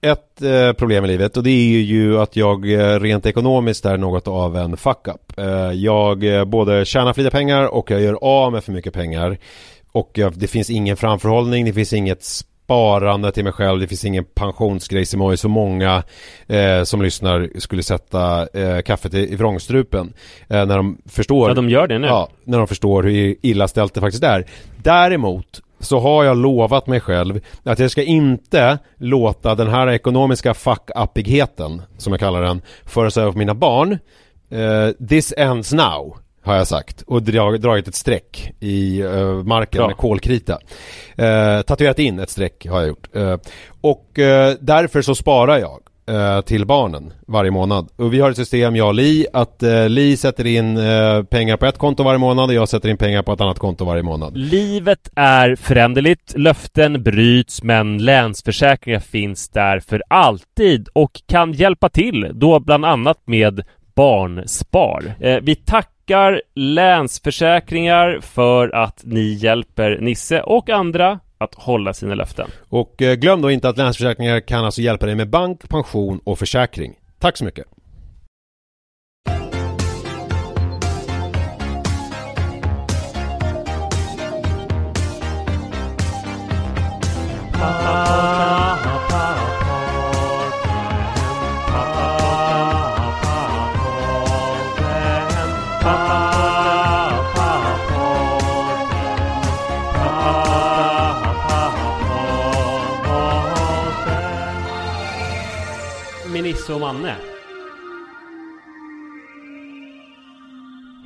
ett eh, problem i livet och det är ju att jag eh, rent ekonomiskt är något av en fuck-up. Eh, Jag eh, både tjänar för lite pengar och jag gör av med för mycket pengar. Och jag- det finns ingen framförhållning, det finns inget sparande till mig själv, det finns ingen pensionsgrej som har så många eh, som lyssnar skulle sätta eh, kaffet i, i vrångstrupen. Eh, när de förstår Ja, de gör det nu. Ja, när de förstår hur illa ställt det faktiskt är. Däremot så har jag lovat mig själv att jag ska inte låta den här ekonomiska fuck-uppigheten, som jag kallar den, föras över på mina barn. Eh, this ends now, har jag sagt. Och drag, dragit ett streck i eh, marken Bra. med kolkrita. Eh, tatuerat in ett streck har jag gjort. Och därför så sparar jag eh, till barnen varje månad. Och vi har ett system, jag och Li, att eh, Li sätter in eh, pengar på ett konto varje månad och jag sätter in pengar på ett annat konto varje månad. Livet är föränderligt, löften bryts, men Länsförsäkringar finns där för alltid och kan hjälpa till, då bland annat med Barnspar. Eh, vi tackar Länsförsäkringar för att ni hjälper Nisse och andra att hålla sina löften. Och eh, glöm då inte att Länsförsäkringar kan alltså hjälpa dig med bank, pension och försäkring. Tack så mycket! Nisse och Manne.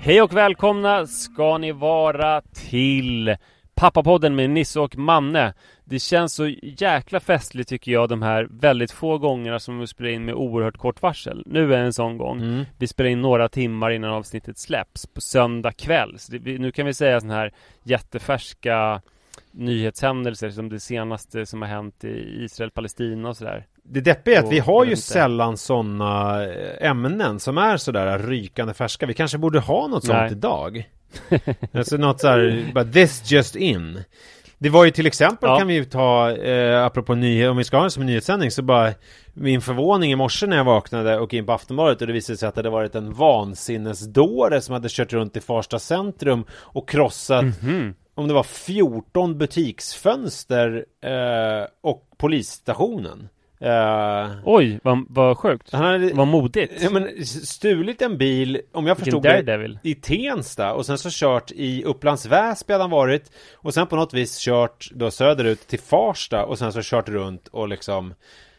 Hej och välkomna ska ni vara till Pappapodden med Nisse och Manne. Det känns så jäkla festligt tycker jag de här väldigt få gångerna som vi spelar in med oerhört kort varsel. Nu är en sån gång. Vi spelar in några timmar innan avsnittet släpps på söndag kväll. Så det, nu kan vi säga sådana här jättefärska nyhetshändelser som det senaste som har hänt i Israel-Palestina och sådär. Det deppiga är att vi har ju inte. sällan sådana ämnen som är sådär rykande färska. Vi kanske borde ha något sånt Nej. idag. alltså något såhär, bara this just in. Det var ju till exempel Ja. kan vi ju ta, eh, apropå nyhet, om vi ska ha det som en nyhetssändning så bara min förvåning i morse när jag vaknade och in på Aftonbladet och det visade sig att det hade varit en vansinnesdåre som hade kört runt i Farsta centrum och krossat Mhm. om det var 14 butiksfönster eh, och polisstationen. Eh, Oj, vad, vad sjukt. han hade Vad modigt. ja, men, stulit en bil, om jag Vilken förstod det, i Tensta och sen så kört i Upplands Väsby hade han varit och sen på något vis kört då söderut till Farsta och sen så kört runt och liksom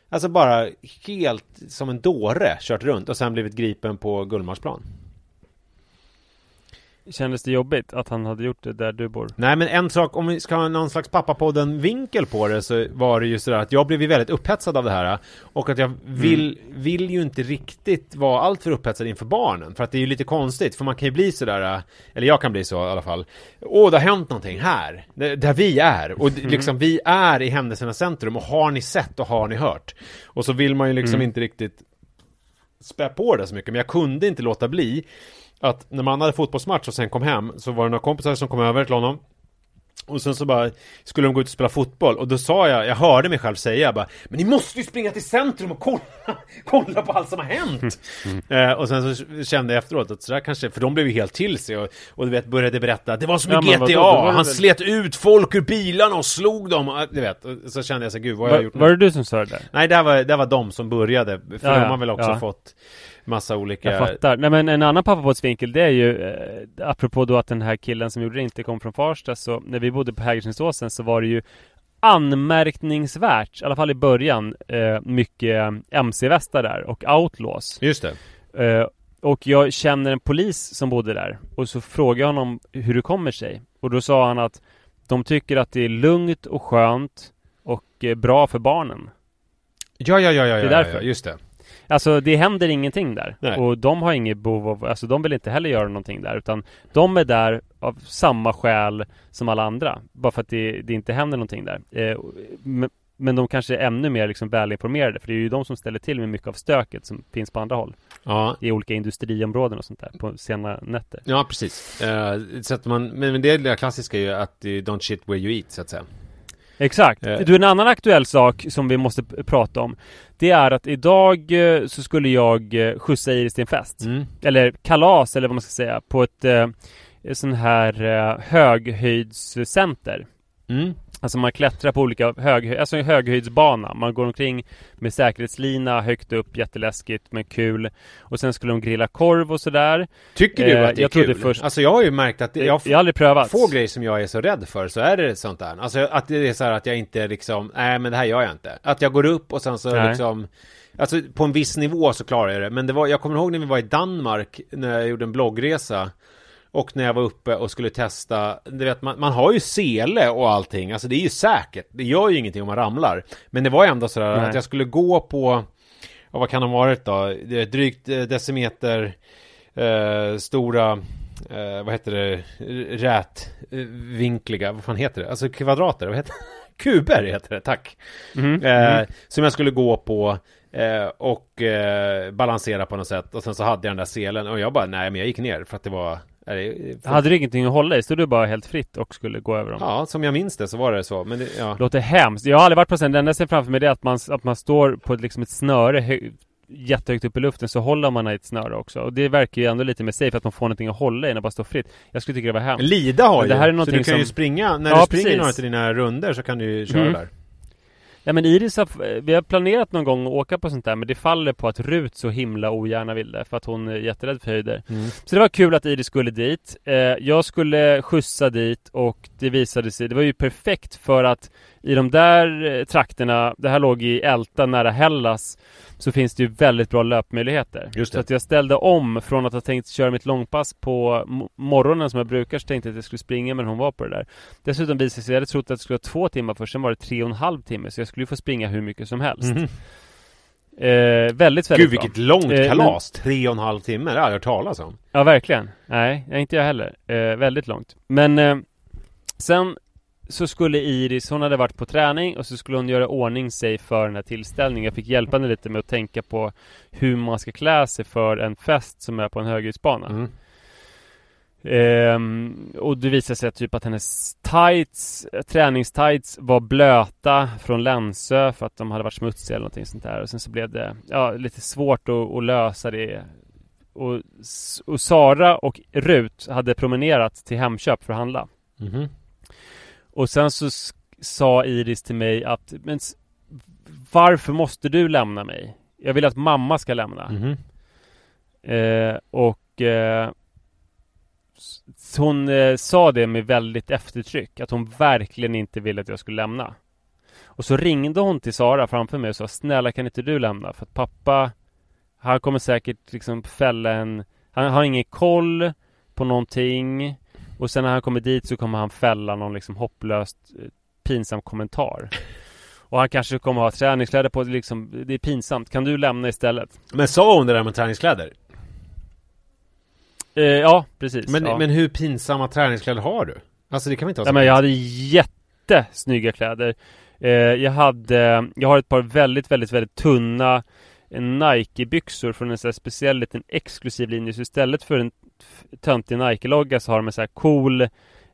Alltså bara helt som en dåre kört runt och sen blivit gripen på Gullmarsplan. Kändes det jobbigt att han hade gjort det där du bor? Nej men en sak, om vi ska ha någon slags pappapodden-vinkel på det så var det ju sådär att jag blev ju väldigt upphetsad av det här och att jag vill, vill ju inte riktigt vara alltför upphetsad inför barnen för att det är ju lite konstigt för man kan ju bli sådär, eller jag kan bli så i alla fall. Åh, det har hänt någonting här, där vi är och d- liksom vi är i händelsernas centrum och har ni sett och har ni hört? Och så vill man ju liksom inte riktigt spä på det så mycket men jag kunde inte låta bli att när man hade fotbollsmatch och sen kom hem så var det några kompisar som kom över till honom Och sen så bara skulle de gå ut och spela fotboll och då sa jag, jag hörde mig själv säga bara Men ni måste ju springa till centrum och kolla, kolla på allt som har hänt! Eh, och sen så kände jag efteråt att sådär kanske, för de blev ju helt till sig och, och du vet började berätta Det var som i Ja, GTA, vadå? Då var han väl- slet ut folk ur bilarna och slog dem! och, Du vet, så kände jag så gud vad har jag Var, gjort nu? var det du som sa det? Nej, det här var, det här var de som började, för Ja, de har väl också ja. fått massa olika Jag fattar. Nej men en annan pappabåtsvinkel det är ju eh, Apropå då att den här killen som gjorde det inte kom från Farsta så När vi bodde på Hägerstensåsen så var det ju Anmärkningsvärt, i alla fall i början eh, Mycket MC-västar där och outlaws. Just det. Eh, Och jag känner en polis som bodde där Och så frågade jag honom hur det kommer sig. Och då sa han att De tycker att det är lugnt och skönt Och eh, bra för barnen. Ja, ja, ja, ja, Det är därför. ja, just det Alltså det händer ingenting där. Nej. Och de har inget behov av, alltså de vill inte heller göra någonting där. Utan de är där av samma skäl som alla andra. Bara för att det, det inte händer någonting där. Eh, men, men de kanske är ännu mer liksom välinformerade. För det är ju de som ställer till med mycket av stöket som finns på andra håll. Ja, I olika industriområden och sånt där. På sena nätter. ja precis eh, så att man, men det är det klassiska ju att eh, don't shit where you eat, så att säga Exakt. Eh. Du, en annan aktuell sak som vi måste prata om. Det är att idag eh, så skulle jag eh, skjutsa Iris till en fest. mm. eller kalas eller vad man ska säga på ett eh, sån här eh, höghöjdscenter. Mm. Alltså man klättrar på olika hög, alltså en höghöjdsbana. Man går omkring med säkerhetslina högt upp, jätteläskigt men kul. Och sen skulle de grilla korv och sådär. Tycker du Eh, att det är jag kul? först- Alltså jag har ju märkt att det, jag, Jag har aldrig prövat. få grejer som jag är så rädd för så är det sånt där. Alltså att det är så här att jag inte liksom, nej men det här gör jag inte. Att jag går upp och sen så Nej. liksom Alltså på en viss nivå så klarar jag det. Men det var, jag kommer ihåg när vi var i Danmark när jag gjorde en bloggresa. Och när jag var uppe och skulle testa, du vet man, man har ju sele och allting, alltså det är ju säkert. Det gör ju ingenting om man ramlar. Men det var ändå sådär Nej. att jag skulle gå på, ja, vad kan de varit då? Det är drygt eh, decimeter eh, stora, eh, vad heter det, rätvinkliga, vad fan heter det? Alltså kvadrater, vad heter det? Kuber heter det, tack. Mhm. Eh, som jag skulle gå på eh, och eh, balansera på något sätt. Och sen så hade jag den där selen och jag bara, nej men jag gick ner för att det var... eh, för, Hade du ingenting att hålla i? Stod du bara helt fritt och skulle gå över dem? Ja, som jag minns det så var det så. Men det, ja. Låter hemskt. Jag har aldrig varit på scen. Det enda jag ser framför mig det är att man, att man står på ett, liksom ett snöre hö, jättehögt upp i luften så håller man i ett snöre också. Och det verkar ju ändå lite mer safe att man får någonting att hålla i när man bara står fritt. Jag skulle tycka det var hemskt. Lida har Men ju, det här är så du kan ju som- springa, när Ja, du springer precis. några till dina runder så kan du ju köra Mm. där. Ja men Iris har, vi har planerat någon gång att åka på sånt där men det faller på att Rut så himla ogärna vill det för att hon är jätterädd för höjder. Mm. Så det var kul att Iris skulle dit. Eh, jag skulle skjutsa dit och det visade sig, det var ju perfekt för att i de där eh, trakterna, det här låg i Älta nära Hellas, så finns det ju väldigt bra löpmöjligheter. Just det. Så att jag ställde om från att ha tänkt köra mitt långpass på mo- morgonen som jag brukar, så tänkte jag att jag skulle springa men hon var på det där. Dessutom visade det sig, jag hade trott att det skulle vara två timmar först, sen var det tre och en halv timme, så jag skulle ju få springa hur mycket som helst. Mhm. Eh, väldigt, väldigt Gud bra. vilket långt Eh, kalas! Tre och en halv timme, det har jag hört talas om. Ja, verkligen. Nej, inte jag heller. Eh, väldigt långt. Men eh, sen så skulle Iris, hon hade varit på träning och så skulle hon göra ordning sig för den här tillställningen. Jag fick hjälpa henne lite med att tänka på hur man ska klä sig för en fest som är på en höghöjdsbana. Mm. Ehm, och det visade sig typ att hennes tights, träningstights var blöta från Länsö för att de hade varit smutsiga eller någonting sånt där. Och sen så blev det ja, lite svårt att, att lösa det. Och, och Sara och Rut hade promenerat till Hemköp för att handla. Mhm. Och sen så sa Iris till mig att men varför måste du lämna mig? Jag vill att mamma ska lämna. Mhm. Eh, och eh, hon eh, sa det med väldigt eftertryck att hon verkligen inte ville att jag skulle lämna. Och så ringde hon till Sara framför mig och sa snälla kan inte du lämna för att pappa han kommer säkert liksom fälla en han har ingen koll på någonting och sen när han kommer dit så kommer han fälla någon liksom hopplöst eh, pinsam kommentar. Och han kanske kommer ha träningskläder på liksom, det är pinsamt. Kan du lämna istället? Men sa hon det där med träningskläder? Eh, ja, precis. Men, ja. men hur pinsamma träningskläder har du? Alltså det kan vi inte ha Ja, så men jag hade jättesnygga kläder. Eh, jag hade, jag har ett par väldigt, väldigt, väldigt tunna Nike-byxor från en sån här speciell liten exklusiv linje. Så istället för en töntig Nike-logga så har de en sån här cool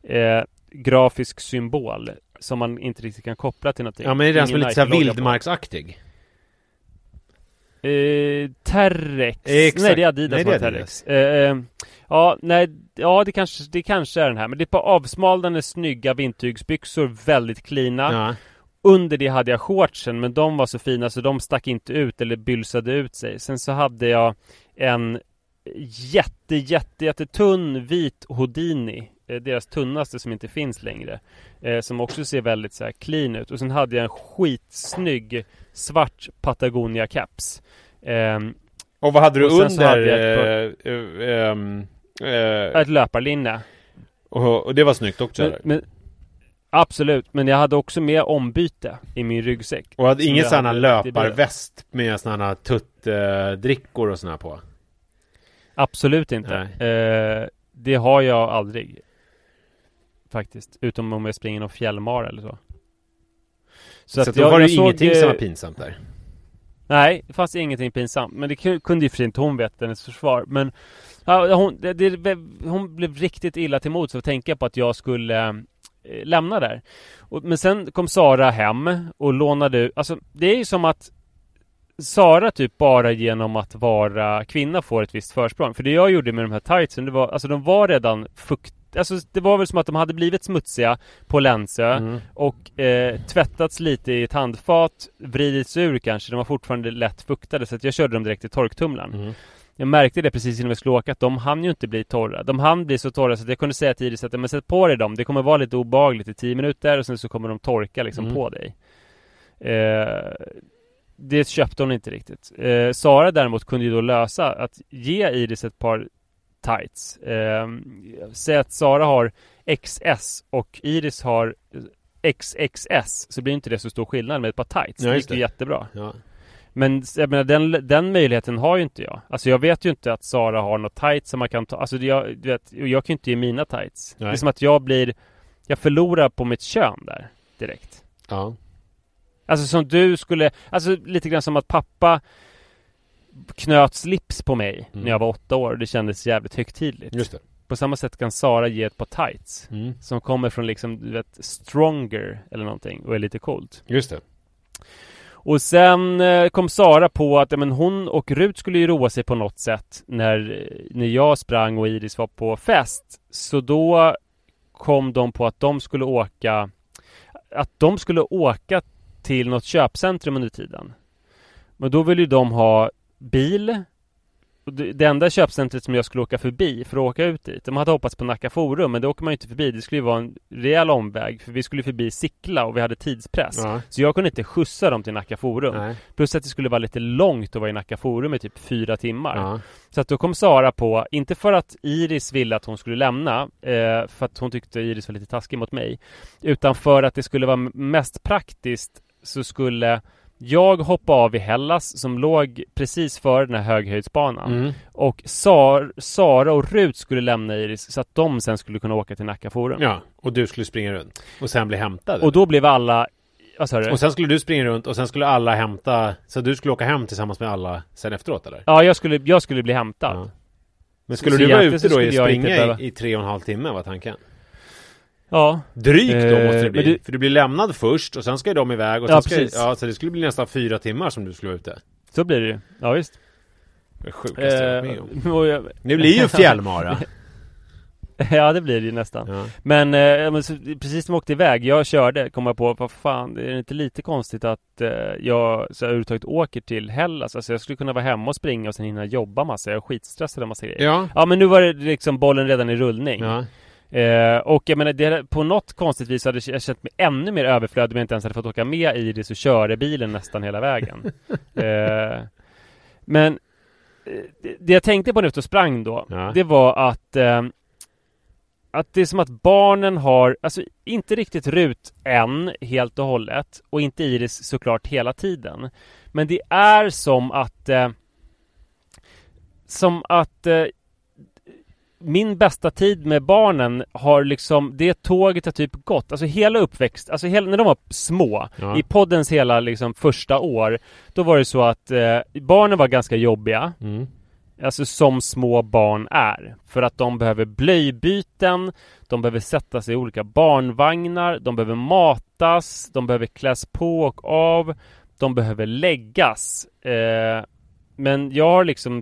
eh, grafisk symbol som man inte riktigt kan koppla till någonting. Ja men det är den som är lite såhär vildmarksaktig. Eh, Terrex. Exakt. Nej det är Adidas Nej, det är Terrex. Eh, eh, ja, nej, ja det kanske, det kanske är den här. Men det är på avsmalnande snygga vintygsbyxor, väldigt cleana. Ja. Under det hade jag shortsen, men de var så fina så de stack inte ut eller bylsade ut sig. Sen så hade jag en jätte, jätte, jättetunn vit Houdini. eh, Deras tunnaste som inte finns längre. Eh, som också ser väldigt så här clean ut. Och sen hade jag en skitsnygg svart Patagonia caps. Ehm, Och vad hade du under? hade eh, eh, ehm, eh, ett löparlinne. och, och det var snyggt också Men, men, absolut, men jag hade också med ombyte i min ryggsäck. Och hade ingen sån här löparväst med såna här tuttdrickor och såna här på? Absolut inte. Eh, det har jag aldrig. Faktiskt. Utom om jag springer någon fjällmara eller så. Så, att att då jag- var det ju ingenting som eh, var pinsamt där. Nej, det fanns ingenting pinsamt. Men det ku- kunde ju för sig inte hon veta hennes försvar. Men ja, hon, det, det, hon blev riktigt illa till mods av att tänka på att jag skulle eh, lämna där. Och, men sen kom Sara hem och lånade Alltså det är ju som att Sara typ bara genom att vara kvinna får ett visst försprång. För det jag gjorde med de här tightsen, det var, alltså de var redan fukt Alltså det var väl som att de hade blivit smutsiga på Länsö Mm. och eh, tvättats lite i ett handfat, vridits ur kanske, de var fortfarande lätt fuktade så att jag körde dem direkt i torktumlaren. Mm. Jag märkte det precis innan vi skulle åka att de hann ju inte bli torra. De hann bli så torra så att jag kunde säga till Iris att men sätt på dig dem, det kommer vara lite obehagligt i 10 minuter och sen så kommer de torka liksom Mm. på dig. Eh, det köpte hon inte riktigt. Eh, Sara däremot kunde ju då lösa att ge Iris ett par tights. Eh, säg att Sara har XS och Iris har XXS så blir inte det så stor skillnad med ett par tights. Ja, det gick ju jättebra. Ja. Men jag menar, den, den möjligheten har ju inte jag. Alltså jag vet ju inte att Sara har något tights som man kan ta. Alltså jag, du vet, jag kan ju inte ge mina tights. Det är Nej. som att jag blir, jag förlorar på mitt kön där direkt. ja. Alltså som du skulle, alltså lite grann som att pappa knöt slips på mig Mm. när jag var åtta år. Det kändes jävligt högtidligt. Just det. På samma sätt kan Sara ge ett par tights. Mm. Som kommer från liksom, du vet, stronger eller någonting och är lite coolt. Just det. Och sen eh, kom Sara på att ja, men hon och Rut skulle ju roa sig på något sätt när, när jag sprang och Iris var på fest. Så då kom de på att de skulle åka att de skulle åka till något köpcentrum under tiden. Men då ville ju de ha bil. Och det enda köpcentret som jag skulle åka förbi för att åka ut dit. De hade hoppats på Nacka Forum men det åker man ju inte förbi. Det skulle ju vara en rejäl omväg. För vi skulle förbi Sickla och vi hade tidspress. Ja. Så jag kunde inte skjutsa dem till Nacka Forum. Nej. Plus att det skulle vara lite långt att vara i Nacka Forum i typ fyra timmar. Ja. Så att då kom Sara på, inte för att Iris ville att hon skulle lämna, eh, för att hon tyckte Iris var lite taskig mot mig. Utan för att det skulle vara mest praktiskt så skulle jag hoppa av i Hellas som låg precis före den här höghöjdsbanan. Mm. Och Sar, Sara och Rut skulle lämna Iris så att de sen skulle kunna åka till Nacka Forum. ja. Och du skulle springa runt. Och sen bli hämtad. Och då blev alla, vad sa du? och sen skulle du springa runt och sen skulle alla hämta Så du skulle åka hem tillsammans med alla sen efteråt eller? Ja, jag skulle, jag skulle bli hämtad. Ja. Men skulle Så du vara ute då inte springa i, i tre och en halv timme var tanken? Ja. Drygt då Eh, måste det bli. men du- För du blir lämnad först och sen ska ju de iväg och Ja, sen ska, precis. ja, så det skulle bli nästan fyra timmar som du skulle vara ute. Så blir det ju. Ja, visst. Det sjukaste jag varit med om. Eh, och jag, Det blir ju fjällmara. ja, det blir det ju nästan. ja. Men, eh, ja, precis som jag åkte iväg, jag körde, kom jag på, vad fan, det är inte lite konstigt att eh, jag så överhuvudtaget åker till Hellas? Alltså jag skulle kunna vara hemma och springa och sen hinna jobba massa, jag är skitstressad av massa grejer. ja. Ja men nu var det liksom bollen redan i rullning. Ja. Eh, och jag menar, det, på något konstigt vis hade jag känt mig ännu mer överflödig om jag inte ens hade fått åka med Iris och köra bilen nästan hela vägen. eh, men eh, det, det jag tänkte på nu efter jag sprang då, Ja. det var att eh, att det är som att barnen har, alltså inte riktigt Rut än helt och hållet och inte Iris såklart hela tiden. Men det är som att eh, som att eh, min bästa tid med barnen har liksom, det tåget har typ gått, alltså hela uppväxt, alltså hela, när de var små, Ja. i poddens hela liksom första år, då var det så att eh, barnen var ganska jobbiga. Mm. Alltså som små barn är. För att de behöver blöjbyten, de behöver sätta sig i olika barnvagnar, de behöver matas, de behöver kläs på och av, de behöver läggas. Eh, men jag har liksom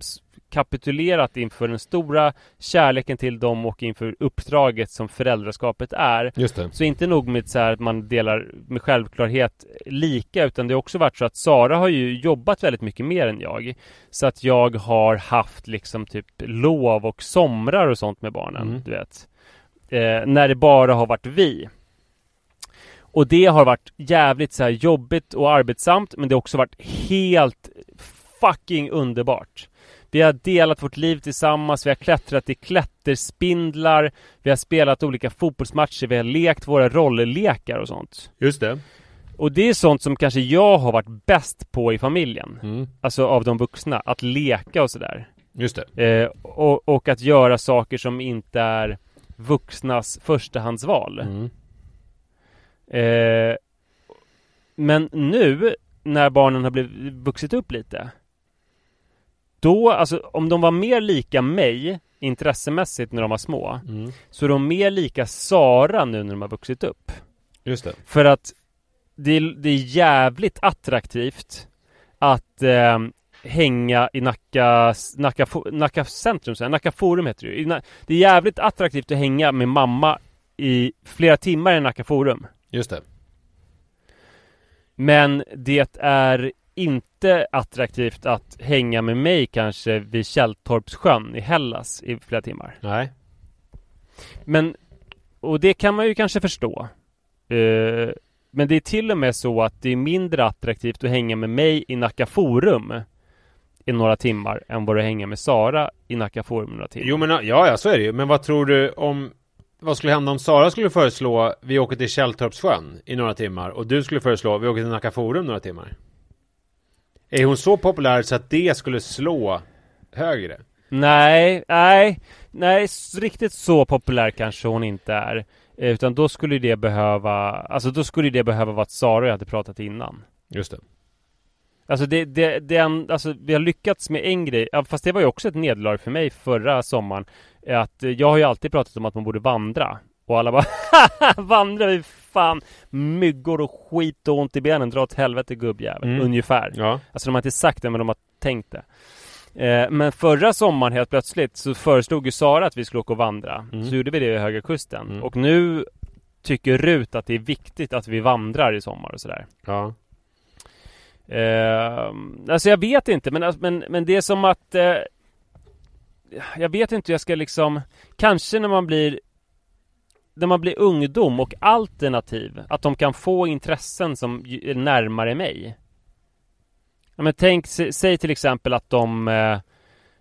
kapitulerat inför den stora kärleken till dem och inför uppdraget som föräldraskapet är. Just det. Så inte nog med så här att man delar med självklarhet lika utan det har också varit så att Sara har ju jobbat väldigt mycket mer än jag. Så att jag har haft liksom typ lov och somrar och sånt med barnen, Mm. du vet. Eh, när det bara har varit vi. Och det har varit jävligt så här jobbigt och arbetsamt men det har också varit helt fucking underbart. Vi har delat vårt liv tillsammans, vi har klättrat i klätterspindlar, vi har spelat olika fotbollsmatcher, vi har lekt våra rolllekar och sånt. Just det. Och det är sånt som kanske jag har varit bäst på i familjen. Mm. Alltså av de vuxna, att leka och sådär. Just det. Eh, och, och att göra saker som inte är vuxnas förstahandsval. Mm. Eh, men nu när barnen har blivit vuxit upp lite Då, alltså om de var mer lika mig intressemässigt när de var små Mm. Så är de mer lika Sara nu när de har vuxit upp Just det. För att det är, det är jävligt attraktivt att eh, hänga i Nacka, Nacka, Nacka centrum, så här, Nacka forum heter det ju. Det är jävligt attraktivt att hänga med mamma i flera timmar i Nacka forum. Just det. Men det är inte attraktivt att hänga med mig kanske vid Källtorpssjön i Hellas i flera timmar. Nej. Men, och det kan man ju kanske förstå. Eh, men det är till och med så att det är mindre attraktivt att hänga med mig i Nacka Forum i några timmar än vad att hänga med Sara i Nacka Forum några timmar. Jo men ja, ja så är det ju. Men vad tror du om vad skulle hända om Sara skulle föreslå vi åker till Källtorpssjön i några timmar och du skulle föreslå vi åker till Nacka Forum några timmar? Är hon så populär så att det skulle slå högre? Nej, nej, nej, riktigt så populär kanske hon inte är. Utan då skulle det behöva, alltså då skulle det behöva vara att Sara och jag hade pratat innan. Just det. Alltså det, det, det en, alltså vi har lyckats med en grej, fast det var ju också ett nederlag för mig förra sommaren. Att eh, jag har ju alltid pratat om att man borde vandra. Och alla bara Vandra vi fan myggor och skit och ont i benen, dra åt helvete gubbjävel. Mm. Ungefär. Ja. Alltså de har inte sagt det men de har tänkt det. Eh, men förra sommaren helt plötsligt så föreslog ju Sara att vi skulle åka och vandra. Mm. Så gjorde vi det i Höga Kusten. Mm. Och nu tycker Rut att det är viktigt att vi vandrar i sommar och sådär. Ja. Eh, alltså jag vet inte, men, men, men det är som att... Eh, jag vet inte hur jag ska liksom... Kanske när man blir... När man blir ungdom och alternativ, att de kan få intressen som är närmare mig. Ja, men tänk, säg till exempel att de eh,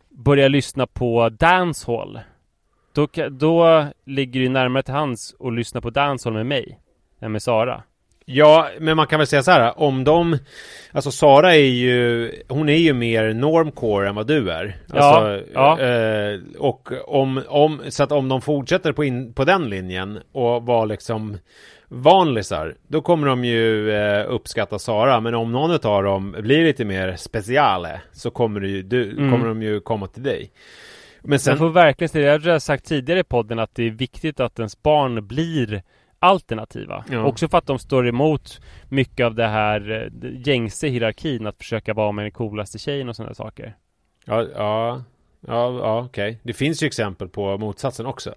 börjar lyssna på dancehall. Då, då ligger det närmare till hands att lyssna på dancehall med mig än med Sara. Ja, men man kan väl säga så här, om de... Alltså Sara är ju, hon är ju mer normcore än vad du är. Alltså, ja. Eh, och om, om, så att om de fortsätter på, in, på den linjen och var liksom vanlisar, då kommer de ju eh, uppskatta Sara. Men om någon av dem blir lite mer speciale, så kommer, ju, du, Mm. kommer de ju komma till dig. Men sen... Jag får verkligen säga, jag har sagt tidigare i podden att det är viktigt att ens barn blir alternativa. Ja. Också för att de står emot mycket av det här eh, gängse hierarkin att försöka vara med den coolaste tjejen och sådana saker. Ja, ja, ja, ja okej. Det finns ju exempel på motsatsen också.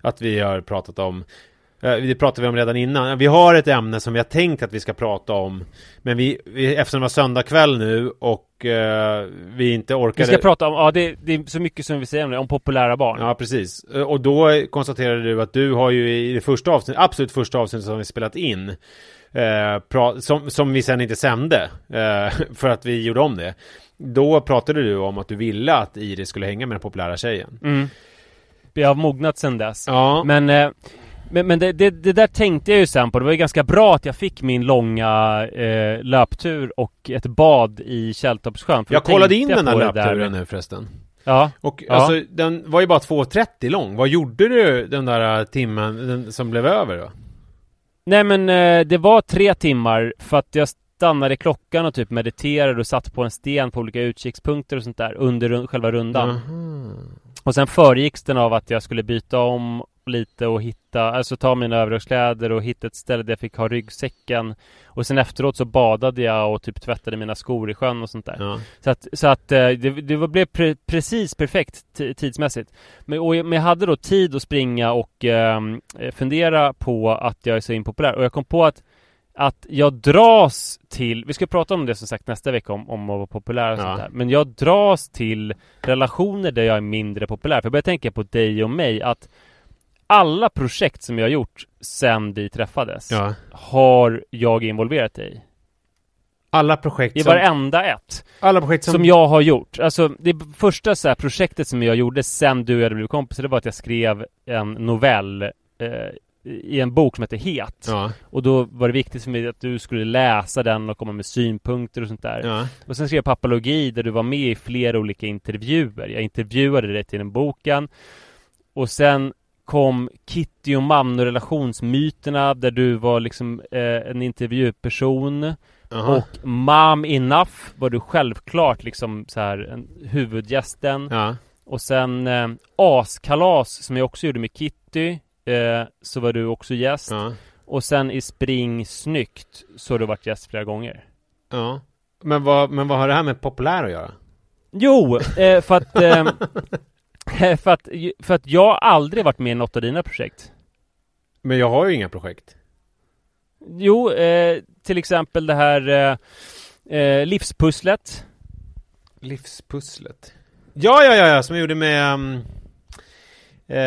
Att vi har pratat om det pratade vi om redan innan. Vi har ett ämne som vi har tänkt att vi ska prata om. Men vi, vi eftersom det var söndag kväll nu och eh, vi inte Vi orkade. ska prata om, ja det, det är så mycket som vi säger om det, om populära barn. Ja, precis. Och då konstaterade du att du har ju i det första avsnittet, absolut första avsnittet som vi spelat in, eh, som, som vi sen inte sände, eh, för att vi gjorde om det. Då pratade du om att du ville att Iris skulle hänga med den populära tjejen. Mm. Vi har mognat sedan dess. Ja, Men, eh, men, men det, det, det där tänkte jag ju sen på. Det var ju ganska bra att jag fick min långa eh, löptur och ett bad i Källtorpssjön. Jag kollade in den här löpturen nu förresten. Ja. Och Ja. alltså, den var ju bara 2.30 lång. Vad gjorde du den där timmen den som blev över då? Nej men eh, det var tre timmar för att jag stannade klockan och typ mediterade och satt på en sten på olika utkikspunkter och sånt där under själva rundan. Aha. Och sen föregicks den av att jag skulle byta om lite och hitta, alltså ta mina överdragskläder och hitta ett ställe där jag fick ha ryggsäcken. Och sen efteråt så badade jag och typ tvättade mina skor i sjön och sånt där. Ja. Så att, så att eh, det, det blev pre, precis perfekt ti- tidsmässigt. Men, och, jag- men jag hade då tid att springa och ehm, eh, fundera på att jag är så impopulär. Och jag kom på att att jag dras till, vi ska prata om det som sagt nästa vecka om, om att vara populär och Ja. sånt där. Men jag dras till relationer där jag är mindre populär. För jag börjar tänka på dig och mig att alla projekt som jag har gjort sen vi träffades ja. har jag involverat dig i. Alla projekt I som, varenda ett. alla projekt som, Som jag har gjort. Alltså det första så projektet som jag gjorde sen du och jag hade blivit kompisar, det var att jag skrev en novell eh, i en bok som heter Het. Ja, Och då var det viktigt för mig att du skulle läsa den och komma med synpunkter och sånt där. ja. Och sen skrev jag Papalogi där du var med i flera olika intervjuer. Jag intervjuade dig till den boken. Och sen kom Kitty och man och relationsmyterna där du var liksom eh, en intervjuperson. Aha. Och Mom Enough var du självklart liksom så här en, huvudgästen. ja. Och sen eh, Askalas som jag också gjorde med Kitty. Eh, så var du också gäst. ja. Och sen i Spring Snyggt så har du varit gäst flera gånger. ja. Men, vad, men vad har det här med populär att göra? Jo, eh, för att eh, för, att, för att jag aldrig varit med i något av dina projekt. Men jag har ju inga projekt. Jo, eh, till exempel det här eh, eh, livspusslet. Livspusslet. Ja, ja, ja, ja, som jag gjorde med... Um, eh,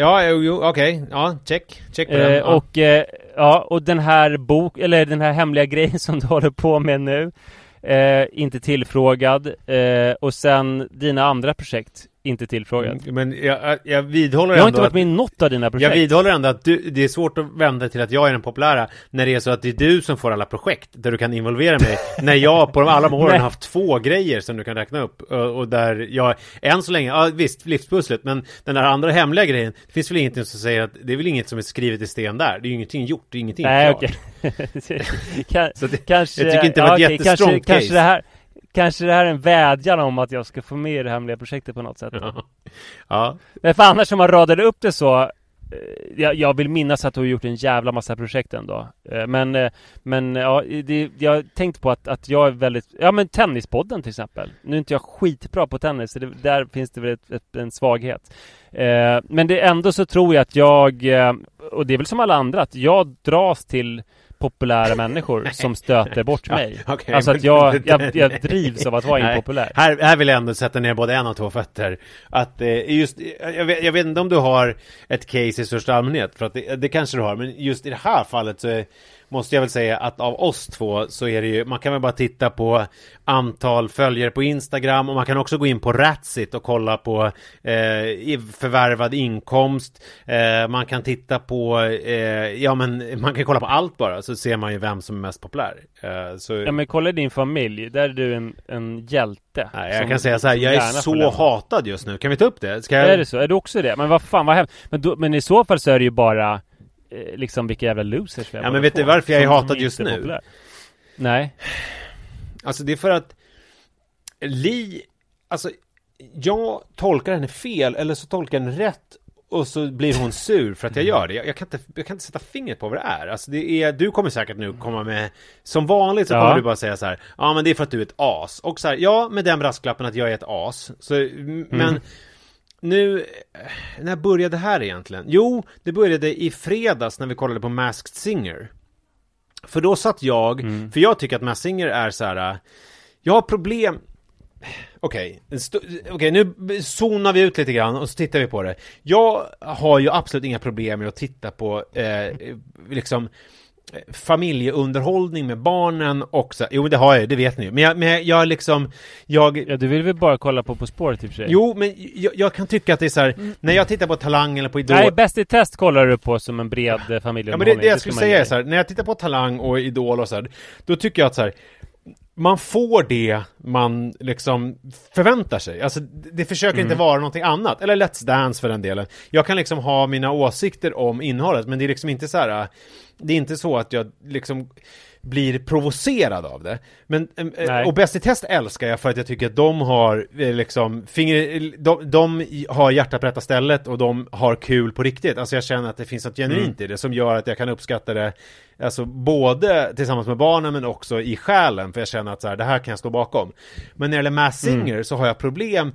ja, jo, okej. Ja, check. Check på den. Eh, Ja. och, eh, ja, och den här bok, eller den här hemliga grejen som du håller på med nu. Inte tillfrågad. Och sen dina andra projekt, inte tillfrågad. Mm, Men jag, jag vidhåller Jag har inte varit med i något av dina Jag projekt. vidhåller ändå att du, det är svårt att vända till att jag är den populära när det är så att det är du som får alla projekt där du kan involvera mig. när jag på de alla åren Nej. har haft två grejer som du kan räkna upp och, där jag än så länge, ja visst, livspusslet, men den där andra hemliga grejen, det finns väl ingenting som säger att det är väl inget som är skrivet i sten där. Det är ju ingenting gjort, det är ingenting Nej, klart. okej. Kan, Så det- kanske, jag tycker inte det var ett okej, jättestrong kanske, kanske case. det här Kanske det här är en vädjan om att jag ska få med i det hemliga projektet på något sätt. Ja. ja. Men för annars om man radade upp det så eh, jag, jag vill minnas att du har gjort en jävla massa projekt ändå. Eh, Men, eh, men ja, det, jag har tänkt på att, att jag är väldigt, ja men Tennispodden till exempel. Nu är inte jag skitbra på tennis, så det, där finns det väl ett, ett, en svaghet. Eh, Men det ändå så tror jag att jag, och det är väl som alla andra, att jag dras till populära människor som stöter bort Ja, mig. okej, alltså att jag, jag, jag drivs av att vara Nej. impopulär. Här, här vill jag ändå sätta ner både en och två fötter. Att eh, just, jag vet, jag vet inte om du har ett case i största allmänhet, för att det, det kanske du har, men just i det här fallet så är, måste jag väl säga att av oss två så är det ju, man kan väl bara titta på antal följare på Instagram och man kan också gå in på Ratsit och kolla på eh, förvärvad inkomst. Eh, man kan titta på, eh, ja men man kan kolla på allt bara så ser man ju vem som är mest populär. Eh, så... Ja men kolla din familj, där är du en, en hjälte. Nej, jag kan säga så här, jag är så hatad just nu. Kan vi ta upp det? Ska jag... Är det så? Är du också det? Men vad fan vad hemskt. Men, då, men i så fall så är det ju bara liksom vilka jävla losers vi är Ja, men vet du varför jag är hatad just är nu? populära. Nej. Alltså det är för att Li, alltså jag tolkar henne fel eller så tolkar jag henne rätt och så blir hon sur för att jag gör det. Jag, jag, kan, inte, jag kan inte sätta fingret på vad det är. Alltså det är, du kommer säkert nu komma med, som vanligt så Ja. kommer du bara säga så här, ja men det är för att du är ett as. Och så här, ja med den brasklappen att jag är ett as. Så, m- men nu, eh, när började det här egentligen? Jo, det började i fredags när vi kollade på Masked Singer. För då satt jag, för jag tycker att Masked Singer är så här. äh, jag har problem Okej, st- okej nu zonar vi ut lite grann och så tittar vi på det. Jag har ju absolut inga problem med att titta på eh, liksom eh, familjeunderhållning med barnen och så, jo det har jag det vet ni ju. Men jag, men jag liksom, jag, Ja du vill väl bara kolla på På spåret i och för sig? jo men jag, jag kan tycka att det är så här, när jag tittar på Talang eller på Idol Nej, Bäst i test kollar du på som en bred eh, Ja men familjeunderhållning. det, det jag skulle säga är så här, när jag tittar på Talang och Idol och så här, då tycker jag att så här, man får det man liksom förväntar sig. Alltså det det försöker Mm. inte vara någonting annat. Eller Let's Dance för den delen. Jag kan liksom ha mina åsikter om innehållet, men det är liksom inte så här det är inte så att jag liksom blir provocerad av det. Men eh, Nej. och Bäst i test älskar jag för att jag tycker att de har eh, liksom finger, de, de har hjärtat på rätta stället och de har kul på riktigt. Alltså jag känner att det finns något genuint i det som gör att jag kan uppskatta det Alltså både tillsammans med barnen men också i själen för jag känner att så här, det här kan jag stå bakom. Men när det gäller Mass Singer så har jag problem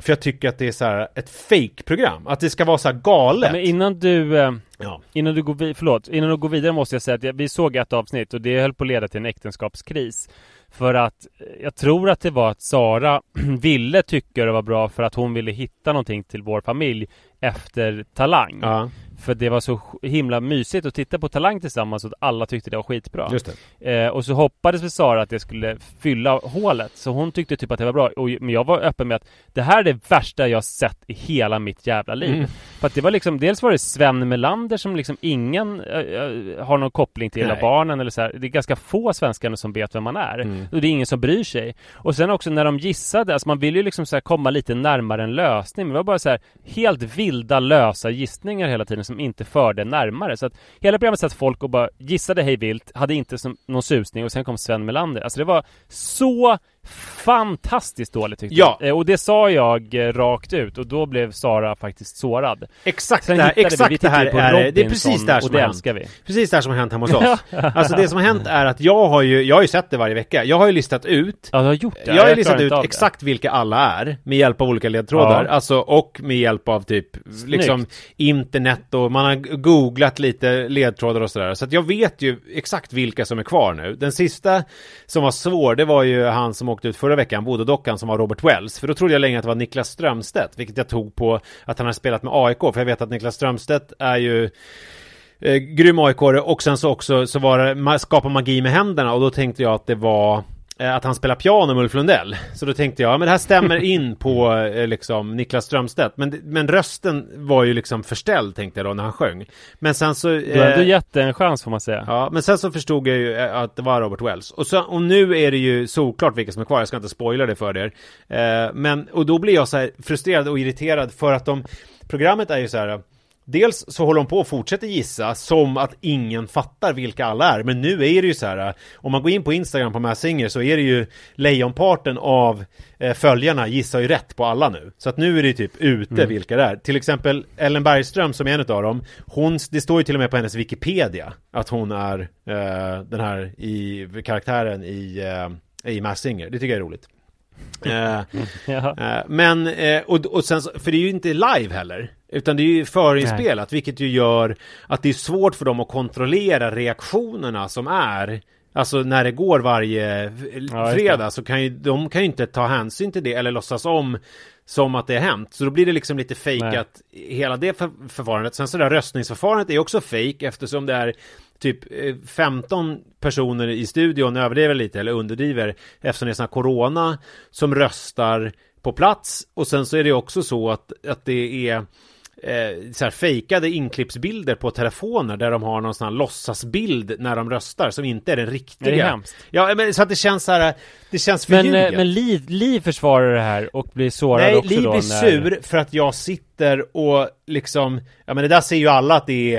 för jag tycker att det är så här ett fake-program. Att det ska vara så här galet. Ja, men innan du, eh, Ja. innan du går vidare, förlåt, innan du går vidare måste jag säga att jag, vi såg ett avsnitt och det höll på att leda till en äktenskapskris. För att eh, jag tror att det var att Sara ville tycka det var bra för att hon ville hitta någonting till vår familj efter Talang. Ja, För det var så himla mysigt att titta på Talang tillsammans och att alla tyckte det var skitbra. just det. Eh, och så hoppades väl Sara att det skulle fylla hålet. Så hon tyckte typ att det var bra. Och, men jag var öppen med att det här är det värsta jag sett i hela mitt jävla liv. Mm. För att det var liksom, dels var det Sven Melander som liksom ingen eh, har någon koppling till, av barnen eller så här. Det är ganska få svenskar som vet vem man är. Mm. Och det är ingen som bryr sig. Och sen också när de gissade, alltså man vill ju liksom så komma lite närmare en lösning. Men det var bara så här helt vilda lösa gissningar hela tiden som inte förde närmare. Så att hela programmet satt folk och bara gissade hej vilt, hade inte som någon susning och sen kom Sven Melander. Alltså det var så fantastiskt dåligt tyckte Ja. jag. Eh, Och det sa jag eh, rakt ut och då blev Sara faktiskt sårad. Exakt Sen det här, hittade vi- exakt vi det här på är det. Det är Robinson precis det här och som det har hänt. älskar vi. Precis det här som har hänt hemma hos oss. alltså det som har hänt är att jag har ju, jag har ju sett det varje vecka. Jag har ju listat ut Ja, du har gjort det? Jag har ju klarar listat ut av det. exakt vilka alla är med hjälp av olika ledtrådar, Ja. alltså och med hjälp av typ liksom internet och man har googlat lite ledtrådar och sådär. Så att jag vet ju exakt vilka som är kvar nu. Den sista som var svår, det var ju han som åkte ut förra veckan, Bododockan, som var Robert Wells. För då trodde jag länge att det var Niklas Strömstedt, vilket jag tog på att han har spelat med AIK, för jag vet att Niklas Strömstedt är ju eh, grym aik och sen så också så var det skapa magi med händerna. Och då tänkte jag att det var att han spelar piano med Ulf Lundell. Så då tänkte jag, ja men det här stämmer in på eh, liksom Niklas Strömstedt. Men, men rösten var ju liksom förställd tänkte jag då när han sjöng. Men sen så... Du har eh, gett det en chans får man säga. Ja, men sen så förstod jag ju eh, att det var Robert Wells. Och, så, och nu är det ju solklart vilka som är kvar, jag ska inte spoila det för er. Eh, men, och då blir jag så här frustrerad och irriterad för att de, programmet är ju så här, Dels så håller de på och fortsätter gissa som att ingen fattar vilka alla är. Men nu är det ju så här, om man går in på Instagram på Mass Singer så är det ju lejonparten av eh, följarna gissar ju rätt på alla nu. Så att nu är det typ ute vilka det är. Till exempel Ellen Bergström som är en av dem, hon, det står ju till och med på hennes Wikipedia att hon är eh, den här i karaktären i, eh, i Mass Singer. Det tycker jag är roligt. Eh, Ja. Eh, Men, eh, och, och sen, för det är ju inte live heller. Utan det är ju förinspelat, vilket ju gör att det är svårt för dem att kontrollera reaktionerna som är Alltså när det går varje Ja, fredag så kan ju de kan ju inte ta hänsyn till det eller låtsas om som att det har hänt. Så då blir det liksom lite fejkat hela det för, förfarandet. Sen så där röstningsförfarandet är också fejk eftersom det är typ eh, 15 personer i studion, överdriver lite eller underdriver eftersom det är sån här corona som röstar på plats och sen så är det också så att, att det är eh, så här fejkade inklippsbilder på telefoner där de har någon sån här låtsasbild när de röstar som inte är den riktiga. Det är hemskt. Ja, men så att det känns så här, det känns Men, förljuget. eh, men Liv, Liv försvarar det här och blir sårad Nej, också Liv då blir när... sur för att jag sitter och liksom, ja men det där ser ju alla att det är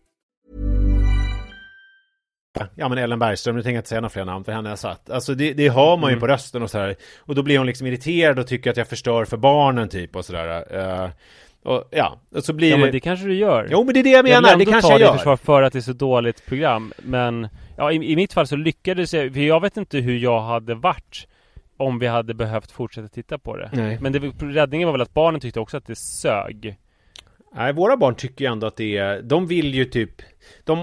Ja men Ellen Bergström, nu tänker jag inte säga några fler namn för henne jag satt. Alltså det, det har man ju på rösten och sådär. Och då blir hon liksom irriterad och tycker att jag förstör för barnen typ och sådär. Eh, Och, ja, och så blir Ja det... men det kanske du gör Jo men det är det jag Jag menar, vill det kanske jag gör. försvar för att det är så dåligt program Men Ja i, i mitt fall så lyckades jag För jag vet inte hur jag hade varit Om vi hade behövt fortsätta titta på det Nej. Men det, räddningen var väl att barnen tyckte också att det sög Nej, våra barn tycker ju ändå att det är... De vill ju typ... De,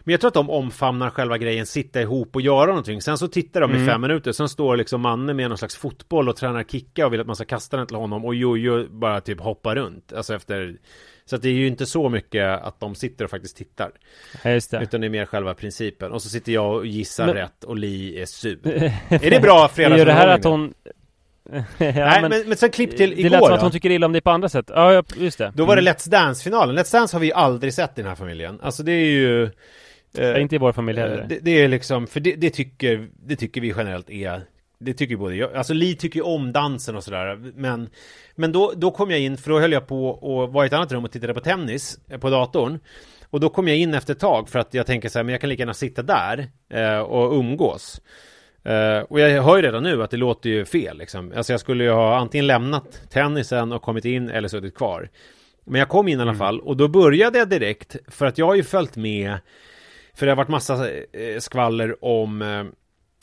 men jag tror att de omfamnar själva grejen, sitta ihop och göra någonting. Sen så tittar de i Mm. fem minuter, sen står liksom mannen med någon slags fotboll och tränar kicka och vill att man ska kasta den till honom och Jojo bara typ hoppa runt. Alltså efter... Så att det är ju inte så mycket att de sitter och faktiskt tittar. Just det Utan det är mer själva principen. Och så sitter jag och gissar Men- rätt och Li är sur. är det bra Det är det här att fredagsunderhållning? hon ja, Nej, men, men, sen klipp till Det igår lät som att hon tycker illa om det på andra sätt Ja, just det Då var det Mm. Let's Dance-finalen. Let's Dance har vi aldrig sett i den här familjen. Alltså det är ju... eh, Inte i vår familj eh, heller det, det är liksom, för det, det tycker, det tycker vi generellt är det tycker både jag, alltså Li tycker ju om dansen och sådär Men Men då, då kom jag in, för då höll jag på och var i ett annat rum och tittade på tennis eh, På datorn Och då kom jag in efter ett tag för att jag tänker så här, men jag kan lika gärna sitta där eh, och umgås Eh, och jag hör ju redan nu att det låter ju fel liksom. Alltså jag skulle ju ha antingen lämnat tennisen och kommit in eller suttit kvar. Men jag kom in i alla fall och då började jag direkt för att jag har ju följt med För det har varit massa eh, skvaller om eh,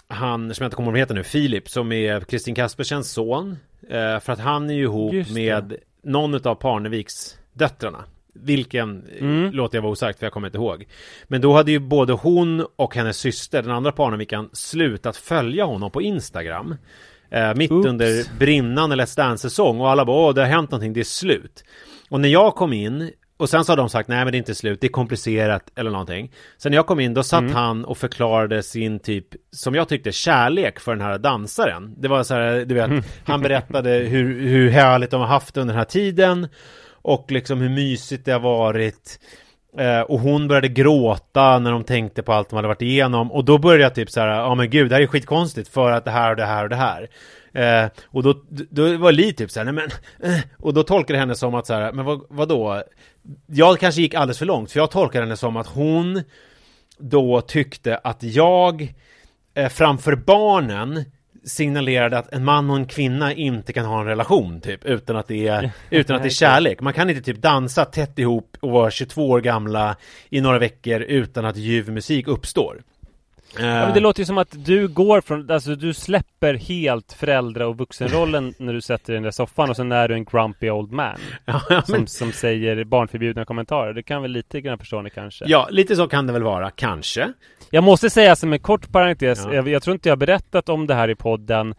Han som jag inte kommer ihåg vad heter nu, Filip som är Kristin Kaspersens son eh, För att han är ju ihop med någon utav Parneviks döttrarna vilken Mm. låter jag vara osagt för jag kommer inte ihåg. Men då hade ju både hon och hennes syster, den andra Parnevikan, slutat följa honom på Instagram. Eh, mitt Oops. under brinnande Let's Dance-säsong och alla bara åh det har hänt någonting, det är slut. Och när jag kom in och sen så har de sagt nej men det är inte slut, det är komplicerat eller någonting. Sen när jag kom in då satt han och förklarade sin typ, som jag tyckte, kärlek för den här dansaren. Det var så här, du vet, han berättade hur, hur härligt de har haft under den här tiden. Och liksom hur mysigt det har varit. Eh, och hon började gråta när de tänkte på allt de hade varit igenom. Och då började jag typ så här, ja men gud det här är skitkonstigt för att det här och det här och det här. Eh, och då, då var Li typ så här, nej men, eh, och då tolkade jag henne som att så här, men vad, vadå? Jag kanske gick alldeles för långt, för jag tolkade henne som att hon då tyckte att jag eh, framför barnen signalerade att en man och en kvinna inte kan ha en relation typ utan att det är utan att det är kärlek. Man kan inte typ dansa tätt ihop och vara 22 år gamla i några veckor utan att ljuv musik uppstår. Eh, Ja, men det låter ju som att du går från, alltså du släpper helt föräldra och vuxenrollen när du sätter dig i den där soffan och sen är du en grumpy old man ja, ja, som, men, som säger barnförbjudna kommentarer. Det kan väl lite grann förstå ni kanske? ja, lite så kan det väl vara, kanske. Jag måste säga som en kort parentes, Ja. jag, jag tror inte jag har berättat om det här i podden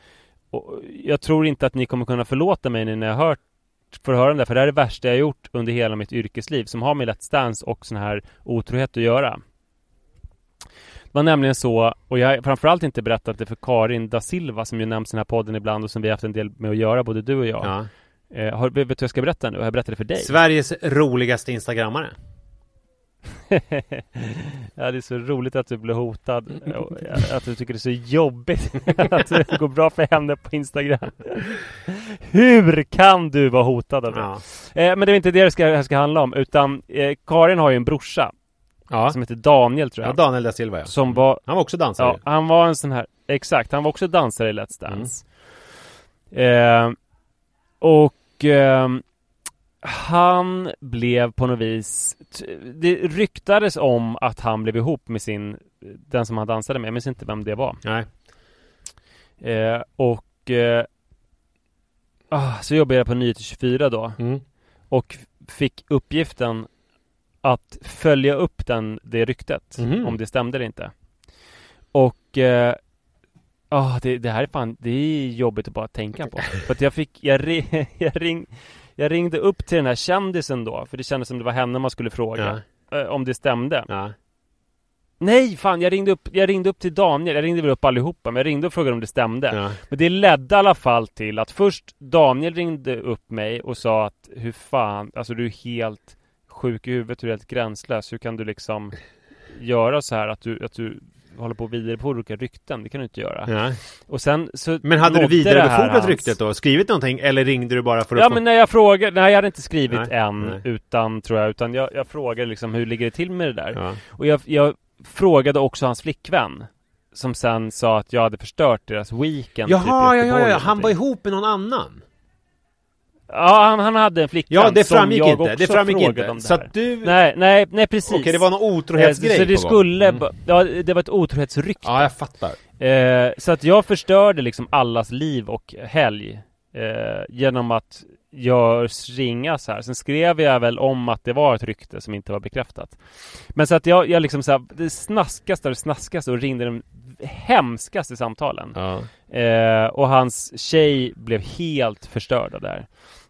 och Jag tror inte att ni kommer kunna förlåta mig när jag hört får höra om det, för det här är det värsta jag gjort under hela mitt yrkesliv som har med Let's Dance och sån här otrohet att göra. Det var nämligen så, och jag har framförallt inte berättat det för Karin da Silva som ju nämns i den här podden ibland och som vi har haft en del med att göra, både du och jag. Ja. Eh, har, vet du vad jag ska berätta nu? Har jag berättat det för dig? Sveriges roligaste instagrammare. ja, det är så roligt att du blir hotad. Att du tycker det är så jobbigt att det går bra för henne på Instagram. Hur kan du vara hotad av det? Ja. Eh, men det är inte det det ska, det ska handla om, utan eh, Karin har ju en brorsa Ja. som heter Daniel tror ja, jag. Daniel da Silva ja. som var, Han var också dansare. ja, han var en sån här, exakt, han var också dansare i Let's Dance. Eh, och ehm, han blev på något vis Det ryktades om att han blev ihop med sin Den som han dansade med, jag minns inte vem det var Nej. eh, Och eh, ah, Så jobbade jag på Nyheter 24 då Mm. Och fick uppgiften Att följa upp den, det ryktet Mhm. Om det stämde eller inte Och eh, ah, det, det här är fan, det är jobbigt att bara tänka på För att jag fick, jag, ri, jag, ring, jag ringde upp till den här kändisen då För det kändes som det var henne man skulle fråga eh, Om det stämde Ja. Nej fan, jag ringde upp, jag ringde upp till Daniel, jag ringde väl upp allihopa Men jag ringde och frågade om det stämde Ja. Men det ledde i alla fall till att först Daniel ringde upp mig och sa att Hur fan, alltså du är helt sjuk i huvudet, du är helt gränslös Hur kan du liksom göra så här att du, att du håller på vidare på olika rykten? Det kan du inte göra Ja. Och sen så Men hade du vidarebefordrat ryktet då? Skrivit någonting? Eller ringde du bara för att Ja få... men när jag frågade, nej jag hade inte skrivit Nej, än nej. Utan tror jag, utan jag, jag frågade liksom hur ligger det till med det där? Ja. Och jag, jag frågade också hans flickvän Som sen sa att jag hade förstört deras weekend typ, Jaha, ja, ja, ja, eller han var ihop med någon annan? Ja, han, han hade en flickvän Ja, det som framgick jag inte. Det framgick inte. om det Så här. att du... Nej, nej, nej precis. Okej, det var någon Eh, otrohetsgrej Så det skulle, Mm. ja, det var ett otrohetsrykte. Ja, jag fattar. Eh, så att jag förstörde liksom allas liv och helg eh, genom att jag ringa så här. Sen skrev jag väl om att det var ett rykte som inte var bekräftat. Men så att jag, jag liksom så här, det snaskaste och snaskaste och ringde de hemskaste samtalen. Ja. Eh, och hans tjej blev helt förstörd här.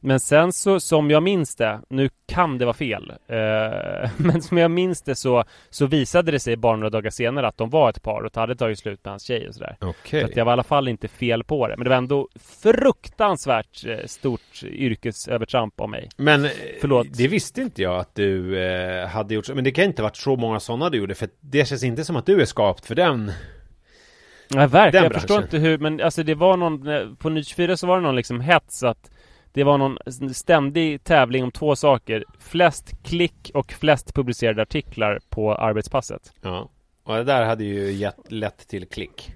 Men sen så, som jag minns det, nu kan det vara fel, eh, men som jag minns det så, så visade det sig bara några dagar senare att de var ett par och hade tagit slut med hans tjej och sådär. Okej. Så att jag var i alla fall inte fel på det. Men det var ändå fruktansvärt eh, stort yrkesövertramp av mig. Men eh, Förlåt. det visste inte jag att du eh, hade gjort. Men det kan inte ha varit så många sådana du gjorde. För det känns inte som att du är skapt för den. Ja, verkligen. Jag förstår inte hur, men alltså det var någon, eh, på Ny 24 så var det någon liksom hets att det var någon ständig tävling om två saker. Flest klick och flest publicerade artiklar på arbetspasset. Ja. Och det där hade ju gett, lett till klick.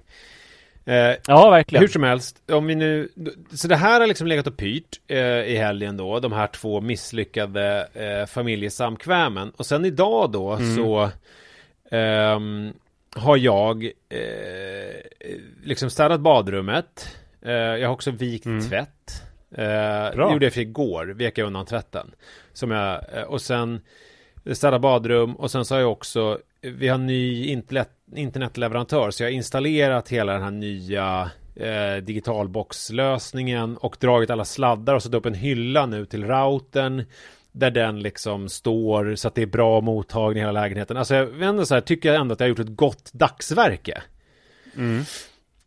Eh, Ja, verkligen. hur som helst, om vi nu... Så det här har liksom legat och pyrt eh, i helgen då. De här två misslyckade eh, familjesamkvämen. Och sen idag då Mm. så... ehm, har jag eh, liksom städat badrummet. Eh, jag har också vikt Mm. tvätt. Eh, Bra. det gjorde jag för igår, vek jag undan tvätten. Som jag, eh, och sen städa badrum och sen så har jag också, vi har ny internet, internetleverantör så jag har installerat hela den här nya eh, digitalboxlösningen och dragit alla sladdar och satt upp en hylla nu till routern där den liksom står så att det är bra mottagning i hela lägenheten. Alltså jag vet ändå så här, tycker jag ändå att jag har gjort ett gott dagsverke. Mm.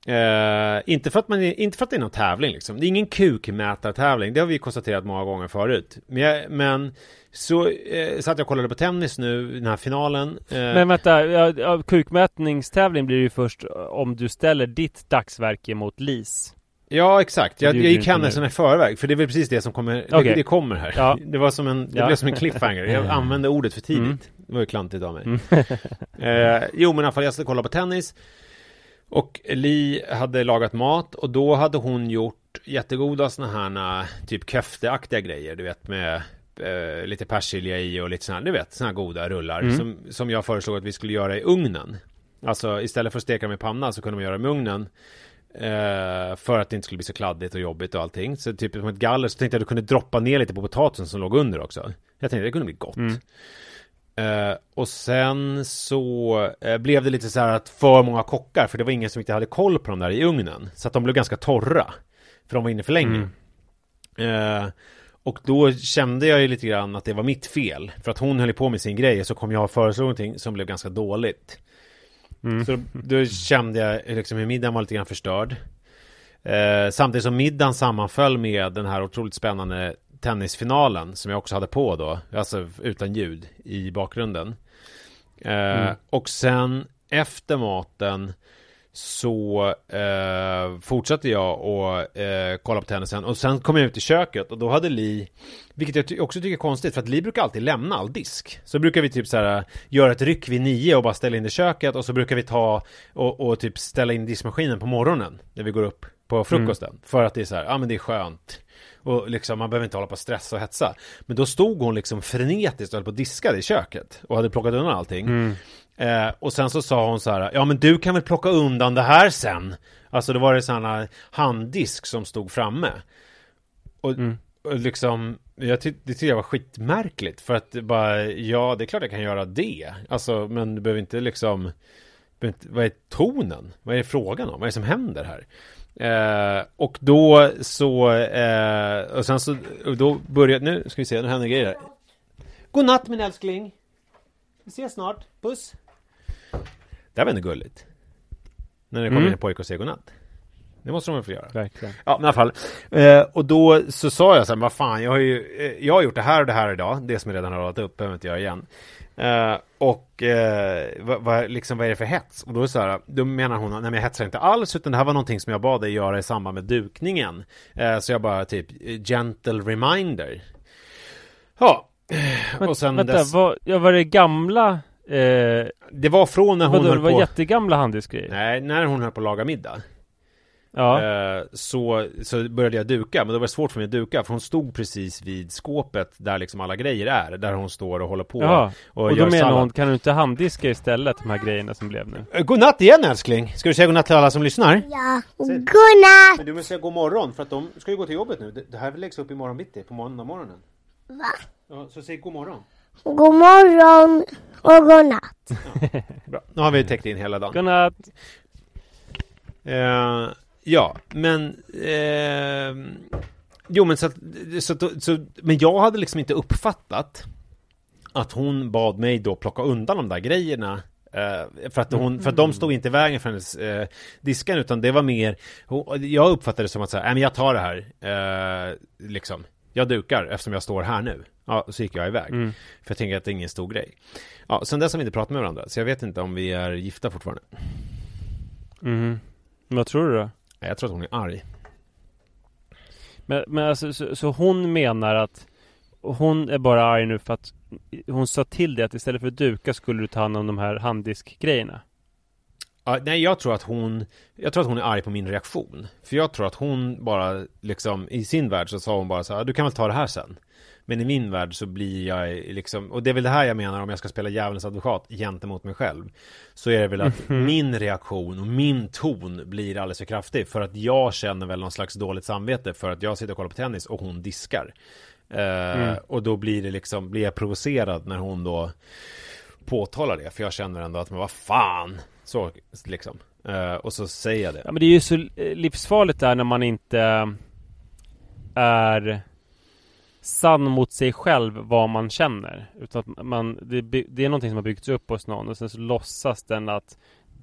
Eh, inte, för att man, inte för att det är någon tävling liksom. Det är ingen kukmätartävling. Det har vi konstaterat många gånger förut. Men, jag, men så eh, satt jag och kollade på tennis nu, den här finalen. Eh, Men vänta, ja, kukmätningstävling blir det ju först om du ställer ditt dagsverke mot LIS. ja, exakt. Jag, Det jag gick händelserna i förväg. För det är väl precis det som kommer, det, Okej. det kommer här. Ja. Det var som en, det Ja. blev som en cliffhanger. Jag använde ordet för tidigt. Mm. Det var ju klantigt av mig. eh, jo, men i alla fall, jag och kollade på tennis. Och Li hade lagat mat och då hade hon gjort jättegoda såna här typ köfteaktiga grejer, du vet med eh, lite persilja i och lite här, du vet, här goda rullar Mm. som, som jag föreslog att vi skulle göra i ugnen. Alltså istället för att steka dem i pannan så kunde man göra dem i ugnen. Eh, för att det inte skulle bli så kladdigt och jobbigt och allting. Så typ som ett galler så tänkte jag att du kunde droppa ner lite på potatisen som låg under också. Jag tänkte det kunde bli gott. Mm. Eh, och sen så eh, blev det lite så här att för många kockar, för det var ingen som riktigt hade koll på dem där i ugnen. Så att de blev ganska torra. För de var inne för länge. Eh, och då kände jag ju lite grann att det var mitt fel. För att hon höll på med sin grej, så kom jag och föreslog någonting som blev ganska dåligt. Mm. Så då kände jag liksom hur middagen var lite grann förstörd. Samtidigt som middagen sammanföll med den här otroligt spännande tennisfinalen som jag också hade på då, alltså utan ljud i bakgrunden. Eh, Mm. Och sen efter maten så eh, fortsatte jag och eh, kolla på tennisen. Och sen kom jag ut i köket och då hade Li Vilket jag ty- också tycker är konstigt för att Li brukar alltid lämna all disk. Så brukar vi typ så här göra ett ryck vid nio och bara ställa in i köket och så brukar vi ta och, och typ ställa in diskmaskinen på morgonen när vi går upp på frukosten. För att det är så här, ja men det är skönt och liksom man behöver inte hålla på och stressa och hetsa Men då stod hon liksom frenetiskt och höll på och diskade i köket och hade plockat undan allting Eh, och sen så sa hon så här, ja men du kan väl plocka undan det här sen. Alltså då var det sådana handdisk som stod framme. Och, och liksom, jag ty- det tyckte jag var skitmärkligt. För att bara, ja det är klart jag kan göra det. Alltså, men du behöver inte liksom, behöver inte, vad är tonen? Vad är frågan om? Vad är det som händer här? Eh, och då så, eh, och sen så, och då började, nu ska vi se, nu händer grejer här. God natt min älskling! Vi ses snart, puss! Det här var ändå gulligt. När det kommer Mm. en pojke och säger godnatt. Det måste de väl få göra? Verkligen. Ja, men i alla fall. Eh, och då så sa jag så här, vad fan, jag har ju eh, jag har gjort det här och det här idag. Det som jag redan har radat upp, behöver inte göra igen. Eh, och eh, vad, vad, liksom, vad är det för hets? Och då, är det så här, då menar hon, nej men jag hetsar inte alls, utan det här var någonting som jag bad dig göra i samband med dukningen. Eh, så jag bara typ, gentle reminder. Ja. Men, och sen vänta, dess, var, ja, var det gamla... Eh, det var från när hon vadå, det höll var på... jättegamla handdiskgrejer? Nej, när hon höll på att laga middag. Ja. Eh, så, så började jag duka, men det var svårt för mig att duka för hon stod precis vid skåpet där liksom alla grejer är, där hon står och håller på Ja. och, Och då gör menar sallad. hon, kan du inte handdiska istället de här grejerna som blev nu? Eh, Godnatt igen älskling! Ska du säga godnatt till alla som lyssnar? Ja. Godnatt! Men du måste säga god morgon för att de ska ju gå till jobbet nu. Det- Det här läggs upp imorgon bitti, på måndag morgonen. Va? Ja, så säg god morgon. God morgon och godnatt. Bra, nu har vi täckt in hela dagen. Godnatt! Eh, ja, men... Eh, jo, men så, att, så, att- så... Men jag hade liksom inte uppfattat att hon bad mig då plocka undan de där grejerna. Eh, för, att hon, för att de stod inte i vägen för hennes eh, diskan utan det var mer Jag uppfattade det som att säga, nej men jag tar det här eh, Liksom Jag dukar eftersom jag står här nu Ja, så gick jag iväg Mm. För jag tänker att det är ingen stor grej Ja, sen dess har vi inte pratat med varandra Så jag vet inte om vi är gifta fortfarande Mhm. Vad tror du då? Jag tror att hon är arg. Men, men alltså, så, så hon menar att hon är bara arg nu för att hon sa till dig att istället för duka skulle du ta hand om de här handdiskgrejerna. Ja, nej, jag tror att hon Jag tror att hon är arg på min reaktion. För jag tror att hon bara liksom I sin värld så sa hon bara så här, du kan väl ta det här sen Men i min värld så blir jag liksom Och det är väl det här jag menar om jag ska spela djävulens advokat gentemot mig själv Så är det väl att min reaktion och min ton blir alldeles för kraftig För att jag känner väl någon slags dåligt samvete För att jag sitter och kollar på tennis och hon diskar. Eh, Och då blir det liksom Blir jag provocerad när hon då påtalar det För jag känner ändå att men vad fan! Så liksom. Eh, Och så säger jag det. Ja men det är ju så eh, livsfarligt där när man inte är sann mot sig själv vad man känner. Utan att man, det, det är någonting som har byggts upp hos någon och sen så låtsas den att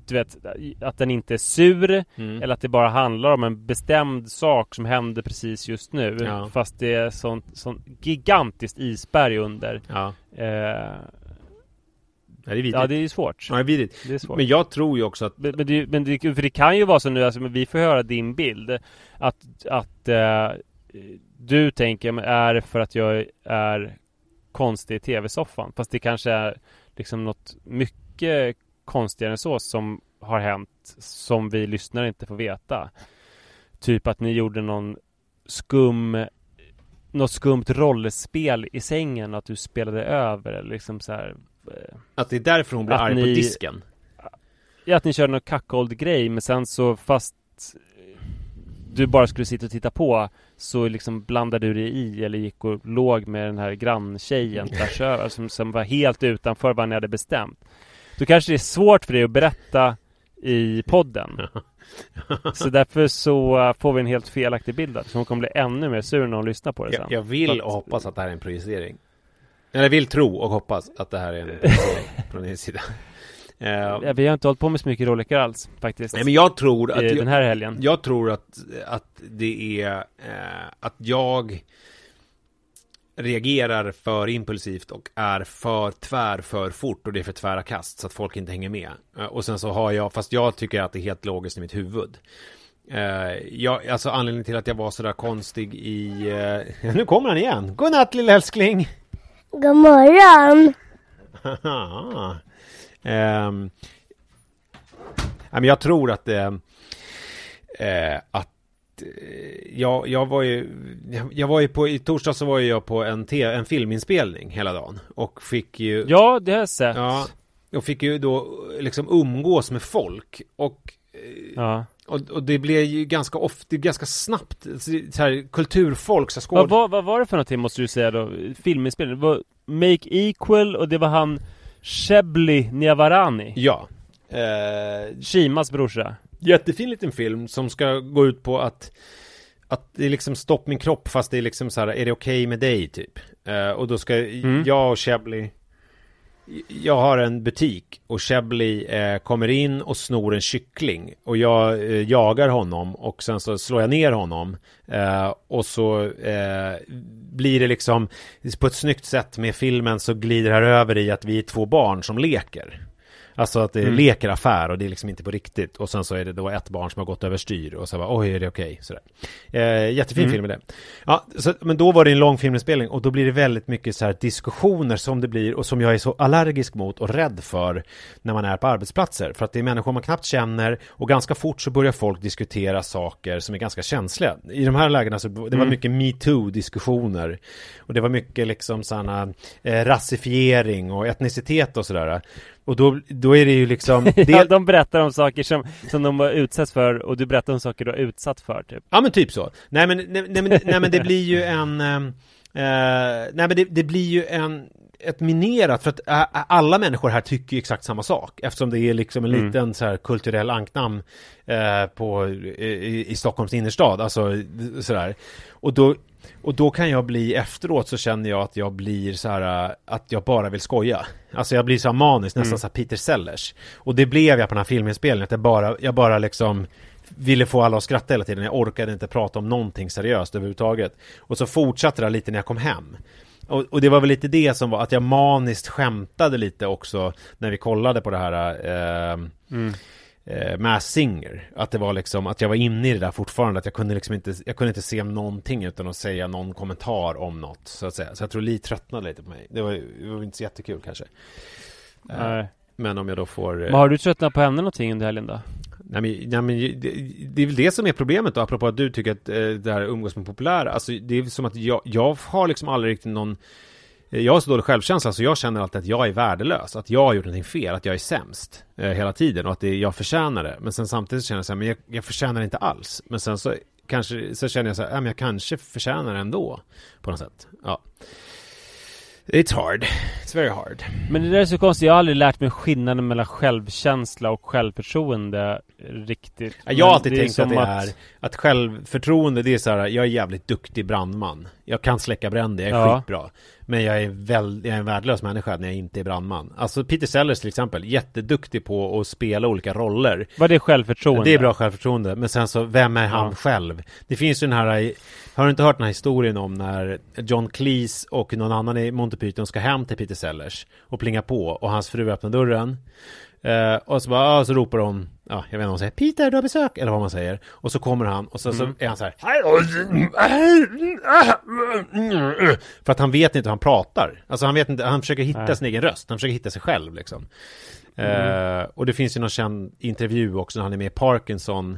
du vet, att den inte är sur Mm. eller att det bara handlar om en bestämd sak som händer precis just nu. Ja. Fast det är sånt, sånt gigantiskt isberg under. Ja, Eh, det är vidrigt ja, det är svårt. Ja, det är vidrigt Det är svårt. Men jag tror ju också att Men, men, det, men det, för det kan ju vara så nu, alltså, vi får höra din bild Att, att eh, du tänker, är det för att jag är konstig i tv-soffan? Fast det kanske är liksom något mycket konstigare än så som har hänt Som vi lyssnare inte får veta Typ att ni gjorde någon skum Något skumt rollspel i sängen Att du spelade över eller liksom så här eh, Att det är därför hon blir arg på ni- disken Ja, att ni körde någon cuckold grej men sen så fast du bara skulle sitta och titta på så liksom blandade du dig i eller gick och låg med den här granntjejen tvärs över som, som var helt utanför vad ni hade bestämt. Då kanske det är svårt för dig att berätta i podden. Så därför så uh, får vi en helt felaktig bild. Så hon kommer bli ännu mer sur när hon lyssnar på det sen. jag, jag vill och hoppas att det här är en projicering Eller jag vill tro och hoppas att det här är en projicering från din sida Eh, Ja, vi har inte hållit på med så mycket rollekar alls faktiskt. Nej men jag tror att i jag, den här helgen. Jag tror att, att det är eh, att jag reagerar för impulsivt och är för tvär för fort och det är för tvära kast så att folk inte hänger med. Eh, och sen så har jag, fast jag tycker att det är helt logiskt i mitt huvud. Eh, jag, alltså anledningen till att jag var sådär konstig i... Eh, nu kommer han igen! Godnatt lilla älskling! God morgon. Ehm, men jag tror att det... Eh, att eh, jag, jag var ju jag- var ju på I torsdag så var jag på en, te, en filminspelning hela dagen Och fick ju Ja, det har jag sett. Ja Och fick ju då liksom umgås med folk Och ja. och, och det blev ju ganska ofta, ganska snabbt så här, Kulturfolk, så här, Vad, skåd... vad, vad var det för någonting måste du säga då? Filminspelning? Det var Make Equal och det var han Shebly Niavarani Ja eh, Shimas brorsa Jättefin liten film som ska gå ut på att att det är liksom stopp min kropp fast det är liksom så här, är det okej med dig typ? Eh, och då ska Mm. jag och Chebly jag har en butik och Chebly eh, kommer in och snor en kyckling och jag eh, jagar honom och sen så slår jag ner honom eh, och så eh, blir det liksom på ett snyggt sätt med filmen så glider här över i att vi är två barn som leker. Alltså att det Mm. leker affär och det är liksom inte på riktigt. Och sen så är det då ett barn som har gått överstyr och så bara, oj är det okej? Sådär. Eh, jättefin Mm. film är det. Ja, så, men då var det en lång filminspelning och då blir det väldigt mycket så här diskussioner som det blir och som jag är så allergisk mot och rädd för när man är på arbetsplatser. För att det är människor man knappt känner och ganska fort så börjar folk diskutera saker som är ganska känsliga. I de här lägena så det var Mm. mycket metoo-diskussioner och det var mycket liksom sådana eh, rasifiering och etnicitet och sådär. Och då, då är det ju liksom Ja, del, de berättar om saker som, som de har utsatts för och du berättar om saker du har utsatt för typ. Ja men typ så. Nej men, nej, nej, men, nej, men det blir ju en... ehm, eh, nej men det, det blir ju en... Ett minerat, för att äh, alla människor här tycker ju exakt samma sak eftersom det är liksom en Mm. liten så här kulturell anknam eh, på, i, i Stockholms innerstad, alltså sådär. Och då, och då kan jag bli efteråt så känner jag att jag blir så här äh, att jag bara vill skoja. Alltså jag blir så här manisk, nästan Mm. så här Peter Sellers. Och det blev jag på den här filminspelningen, att jag bara, jag bara liksom ville få alla att skratta hela tiden. Jag orkade inte prata om någonting seriöst överhuvudtaget. Och så fortsatte det lite när jag kom hem. Och, och det var väl lite det som var att jag maniskt skämtade lite också när vi kollade på det här eh, Mm. Eh, Mass Singer. Att det var liksom, att jag var inne i det där fortfarande. Att jag kunde liksom inte, jag kunde inte se någonting utan att säga någon kommentar om något. Så att säga. Så jag tror Li tröttnade lite på mig. Det var, det var inte så jättekul kanske. Eh, Nej. Men om jag då får... eh, Men har du tröttnat på henne någonting under helgen då? Nej men, nej, men det, det är väl det som är problemet då, apropå att du tycker att eh, det här umgås med populära. Alltså det är som att jag, jag har liksom aldrig riktigt någon jag har så dålig självkänsla så jag känner alltid att jag är värdelös, att jag har gjort någonting fel, att jag är sämst eh, hela tiden och att det, jag förtjänar det. Men sen samtidigt så känner jag så här, men jag, jag förtjänar det inte alls. Men sen så kanske, så känner jag så här, men jag kanske förtjänar det ändå på något sätt. Ja. It's hard. It's very hard. Men det där är så konstigt, jag har aldrig lärt mig skillnaden mellan självkänsla och självförtroende riktigt. Ja, Jag har alltid tänkt att det är att självförtroende, det är så här, jag är jävligt duktig brandman. Jag kan släcka bränder, jag är Ja. skitbra. Men jag är, väl, jag är en värdelös människa när jag inte är brandman. Alltså Peter Sellers till exempel, jätteduktig på att spela olika roller. Vad är det självförtroende? Det är bra självförtroende, men sen så, vem är han Ja. själv? Det finns ju den här, har du inte hört den här historien om när John Cleese och någon annan i Monty Python ska hem till Peter Sellers och plinga på och hans fru öppnar dörren Eh, och så bara, ah, så ropar hon, ja, jag vet inte om hon säger Peter, du har besök, eller vad man säger. Och så kommer han och så, så är han så här. För att han vet inte hur han pratar. Alltså han vet inte, han försöker hitta Nej. sin egen röst, han försöker hitta sig själv liksom. Eh, och det finns ju någon känd intervju också när han är med i Parkinson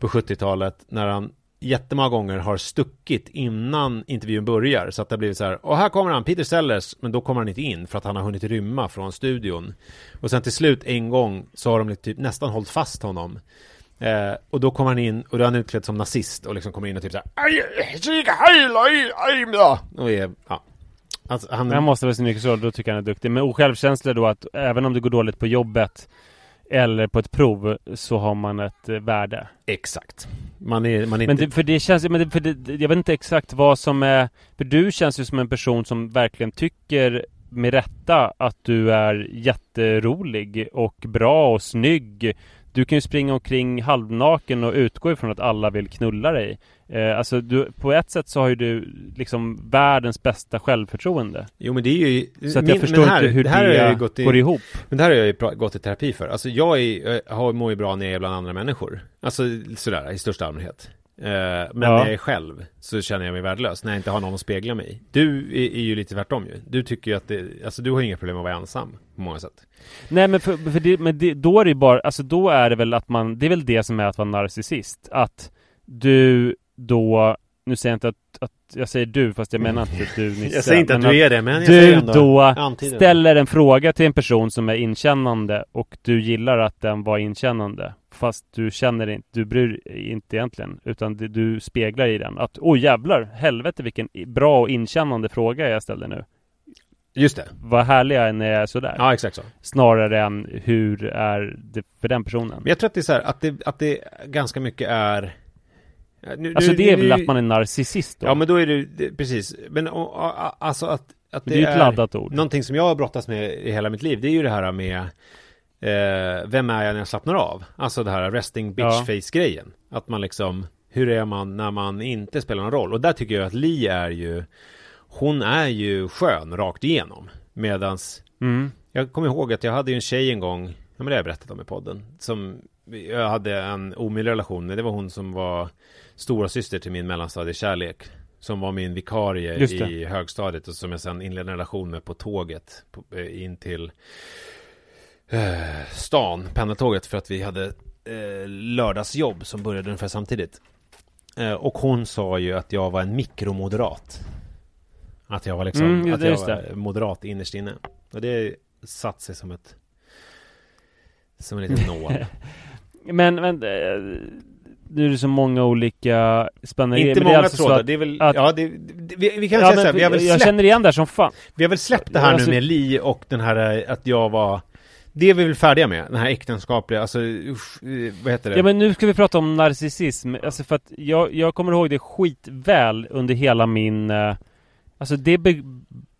på 70-talet när han jättemånga gånger har stuckit innan intervjun börjar. Så att det har blivit så här och här kommer han, Peter Sellers. Men då kommer han inte in för att han har hunnit rymma från studion. Och sen till slut en gång så har de typ nästan hållit fast honom. Eh, och då kommer han in och då är han utklädd som nazist och liksom kommer in och typ så här "Aj, och är, ja. Alltså, han, han måste vara sin yrkesroll, då tycker jag han är duktig. Men osjälvkänsla då att även om det går dåligt på jobbet eller på ett prov så har man ett eh, värde. exakt man är, man är Men inte det, för det känns, men det, för det, jag vet inte exakt vad som är För du känns ju som en person som verkligen tycker med rätta att du är jätterolig och bra och snygg Du kan ju springa omkring halvnaken och utgå ifrån att alla vill knulla dig eh, Alltså du, på ett sätt så har ju du liksom världens bästa självförtroende Jo men det är ju Så att min- jag förstår här- inte hur det, här ju gått i- går ihop Men det här har jag ju gått i terapi för. Alltså jag är, jag har, mår ju bra när jag är bland andra människor. Alltså sådär i största allmänhet. Eh, men när jag är själv så känner jag mig värdelös när jag inte har någon att spegla mig i. Du är, är ju lite tvärtom ju. Du tycker ju att det, alltså du har inga problem att vara ensam på många sätt. Nej men för, för det, men det, då är det ju bara, alltså då är det väl att man, det är väl det som är att vara narcissist. Att du då, nu säger jag inte att, att jag säger du fast jag menar inte du Nisse. Jag säger inte att du är det, men jag du säger ändå då det. ställer en fråga till en person som är inkännande och du gillar att den var inkännande. Fast du känner inte, du bryr inte egentligen. Utan du speglar i den att oj jävlar, helvete vilken bra och inkännande fråga jag ställer nu. Just det. Vad härlig jag är när jag är sådär. Ja exakt så. Snarare än hur är det för den personen. Men jag tror att det är så här, att det, att det ganska mycket är nu, Alltså det är nu- väl att man är narcissist då? Ja men då är det, det precis. Men och, och, alltså att, att Men det är ju ett laddat ord. Någonting som jag har brottats med i hela mitt liv, det är ju det här med eh, Vem är jag när jag slappnar av? Alltså det här resting bitch face grejen. Att man liksom, hur är man när man inte spelar någon roll? Och där tycker jag att Li är ju Hon är ju skön rakt igenom. Medans Mm. Jag kommer ihåg att jag hade ju en tjej en gång Ja men det har jag berättat om i podden. Som, jag hade en omöjlig relation med. Det var hon som var stora syster till min mellanstadiekärlek. Som var min vikarie i högstadiet och som jag sen inledde en relation med på tåget. På, eh, in till eh, stan, pendeltåget. För att vi hade eh, lördagsjobb som började ungefär samtidigt. Eh, och hon sa ju att jag var en mikromoderat. Att jag var liksom, Mm, att jag var moderat innerst inne. Och det satt sig som ett som en liten nål. Men, men nu är det så många olika spännande Inte många alltså så trådar, det är väl, att- ja det, det, vi, vi kan Ja, säga så här, vi har väl jag släppt, känner igen det här som fan. vi har väl släppt det här Alltså- nu med Li och den här eh, att jag var Det är vi väl färdiga med, den här äktenskapliga, alltså usch, eh, vad heter det? Ja men nu ska vi prata om narcissism, alltså för att jag, jag kommer ihåg det skitväl under hela min eh, Alltså det by-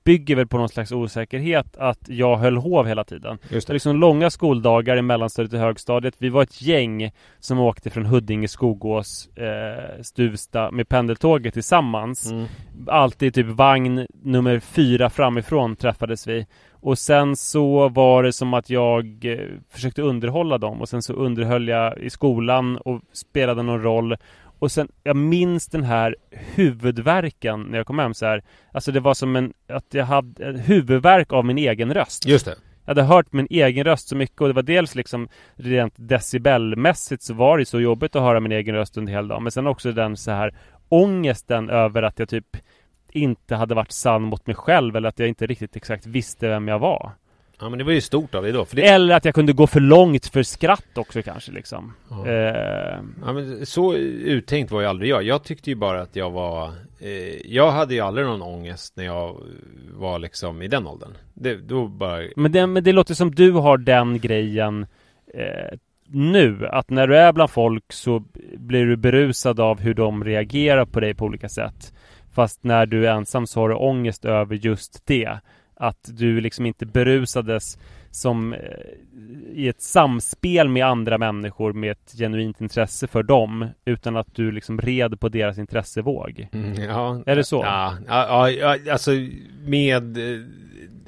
bygger väl på någon slags osäkerhet att jag höll hov hela tiden. Just Det var liksom långa skoldagar i mellanstadiet och högstadiet. Vi var ett gäng som åkte från Huddinge, Skogås, eh, Stuvsta med pendeltåget tillsammans. Mm. Alltid typ vagn nummer fyra framifrån träffades vi. Och sen så var det som att jag eh, försökte underhålla dem och sen så underhöll jag i skolan och spelade någon roll. Och sen, jag minns den här huvudvärken när jag kom hem så här. Alltså det var som en, att jag hade en huvudvärk av min egen röst. Just det. Jag hade hört min egen röst så mycket och det var dels liksom rent decibelmässigt så var det så jobbigt att höra min egen röst under hela dagen. Men sen också den så här ångesten över att jag typ inte hade varit sann mot mig själv eller att jag inte riktigt exakt visste vem jag var. Ja men det var ju stort av dig då, det, Eller att jag kunde gå för långt för skratt också kanske liksom. Ja. Eh, Ja men så uttänkt var ju aldrig jag. Jag tyckte ju bara att jag var eh, Jag hade ju aldrig någon ångest när jag var liksom i den åldern. Det, då bara men, det, men det låter som du har den grejen eh, nu. Att när du är bland folk så blir du berusad av hur de reagerar på dig på olika sätt. Fast när du är ensam så har du ångest över just det. Att du liksom inte berusades som eh, i ett samspel med andra människor med ett genuint intresse för dem. Utan att du liksom red på deras intressevåg. Mm, ja, Är det så? Ja, ja, ja, alltså med eh,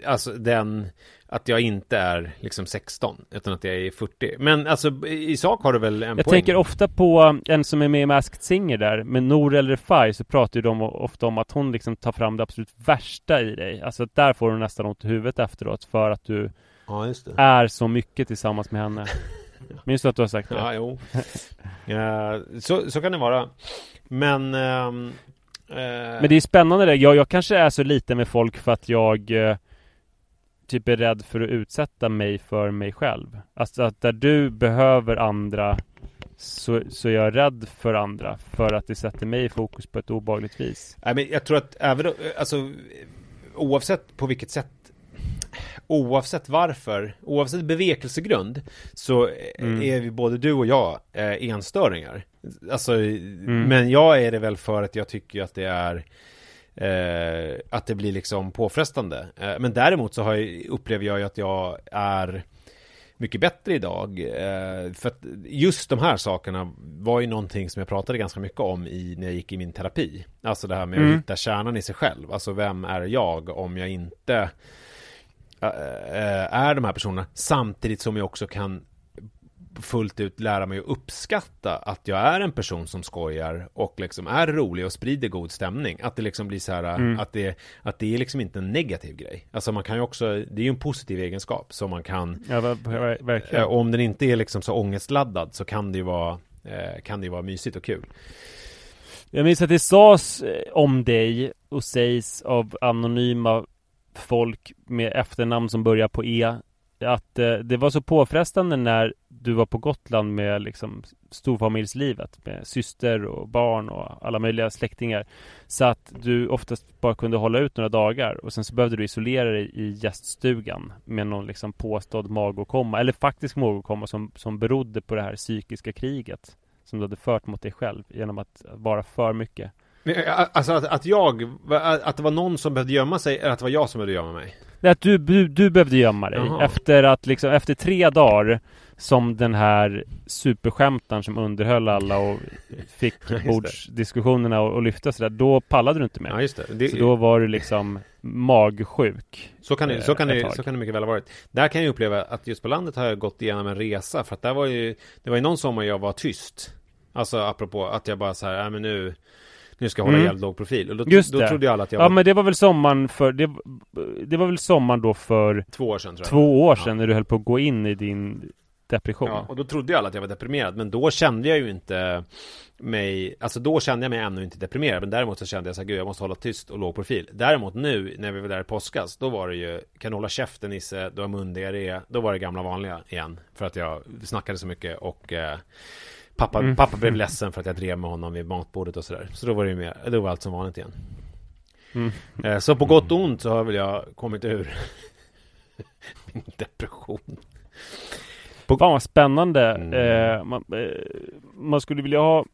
Alltså den Att jag inte är liksom 16 Utan att jag är 40 Men alltså i sak har du väl en Jag poäng tänker ofta på en som är med i Masked Singer där, med Nour El Refai så pratar ju de ofta om att hon liksom tar fram det absolut värsta i dig. Alltså att där får du nästan ont i huvudet efteråt för att du Ja just det är så mycket tillsammans med henne. Minns du att du har sagt det? Ja, jo ja, så, så kan det vara Men eh, Men det är spännande det. Jag, jag kanske är så lite med folk för att jag eh, typ är rädd för att utsätta mig för mig själv. Alltså att där du behöver andra så, så är jag rädd för andra för att det sätter mig i fokus på ett obehagligt vis. Nej men jag tror att även alltså Oavsett på vilket sätt Oavsett varför Oavsett bevekelsegrund Så Mm. är vi både du och jag eh, enstöringar Alltså Men jag är det väl för att jag tycker att det är eh, Att det blir liksom påfrestande eh, Men däremot så jag, upplever jag ju att jag är mycket bättre idag. Eh, för att just de här sakerna var ju någonting som jag pratade ganska mycket om i, när jag gick i min terapi. Alltså det här med Mm. att hitta kärnan i sig själv. Alltså vem är jag om jag inte eh, eh, är de här personerna. Samtidigt som jag också kan fullt ut lära mig att uppskatta att jag är en person som skojar och liksom är rolig och sprider god stämning. Att det liksom blir så här Mm. att, det, att det är liksom inte en negativ grej. Alltså man kan ju också, det är ju en positiv egenskap som man kan Ja, ver- ver- verkligen. Eh, om den inte är liksom så ångestladdad så kan det ju vara eh, Kan det ju vara mysigt och kul Jag minns att det sades eh, om dig och sägs av anonyma folk med efternamn som börjar på E att eh, det var så påfrestande när du var på Gotland med liksom storfamiljslivet med syster och barn och alla möjliga släktingar så att du oftast bara kunde hålla ut några dagar och sen så behövde du isolera dig i gäststugan med någon liksom påstådd magåkomma eller faktisk magåkomma som, som berodde på det här psykiska kriget som du hade fört mot dig själv genom att vara för mycket. Eh, alltså att, att jag, att det var någon som behövde gömma sig eller att det var jag som behövde gömma mig det är att du, du, du behövde gömma dig Jaha. efter att liksom, efter tre dagar som den här superskämtaren som underhöll alla och fick det. bordsdiskussionerna och, och lyfta sådär. Då pallade du inte mer. Ja, just det. det Så då var du liksom magsjuk. Så kan, det, eh, så, kan det, så kan det mycket väl ha varit. Där kan jag uppleva att just på landet har jag gått igenom en resa. För att där var ju, det var ju någon sommar jag var tyst. Alltså apropå att jag bara så här, äh, men nu, nu ska jag hålla Mm. jävligt låg profil. Och då, Just då det. trodde jag alla att jag Ja var men det var väl sommaren för det, det var väl sommaren då för två år sedan tror jag. två år Ja. sedan när du höll på att gå in i din depression. Ja, och då trodde jag alla att jag var deprimerad. Men då kände jag ju inte mig, alltså då kände jag mig ännu inte deprimerad. Men däremot så kände jag så här, gud jag måste hålla tyst och låg profil. Däremot nu, när vi var där i påskas, då var det ju, kan du hålla käften Nisse, du har mundiarré. Då var det gamla vanliga igen. För att jag snackade så mycket och eh, pappa, Mm. pappa blev ledsen för att jag drev med honom vid matbordet och sådär. Så då var det ju mer, då var allt som vanligt igen. Mm. Eh, så på gott och ont så har väl jag kommit ur min depression. Fan vad spännande. Mm. Eh, man, eh, man skulle vilja ha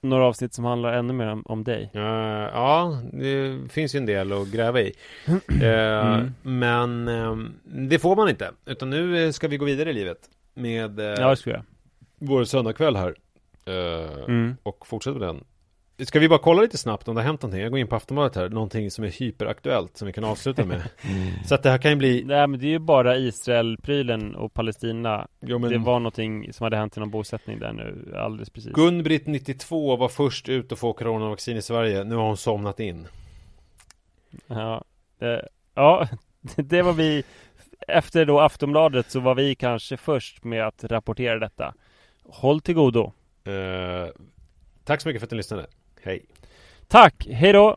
några avsnitt som handlar ännu mer om, om dig. Eh, ja, det finns ju en del att gräva i. Eh, Mm. Men ehm, det får man inte. Utan nu eh, ska vi gå vidare i livet. Med eh, Ja, det skulle jag. vår söndagkväll här. Eh, Mm. Och fortsätta med den. Ska vi bara kolla lite snabbt om det har hänt någonting? Jag går in på Aftonbladet här. Någonting som är hyperaktuellt som vi kan avsluta med. Så att det här kan ju bli... Nej men det är ju bara Israel-prylen och Palestina. Jo, men Det var någonting som hade hänt i någon bosättning där nu alldeles precis. Gun-Britt 92 var först ut att få coronavaccin i Sverige. Nu har hon somnat in. Ja, det, ja, det var vi Efter då Aftonbladet så var vi kanske först med att rapportera detta Håll till godo Eh, tack så mycket för att ni lyssnade. Hej. Tack, hej då!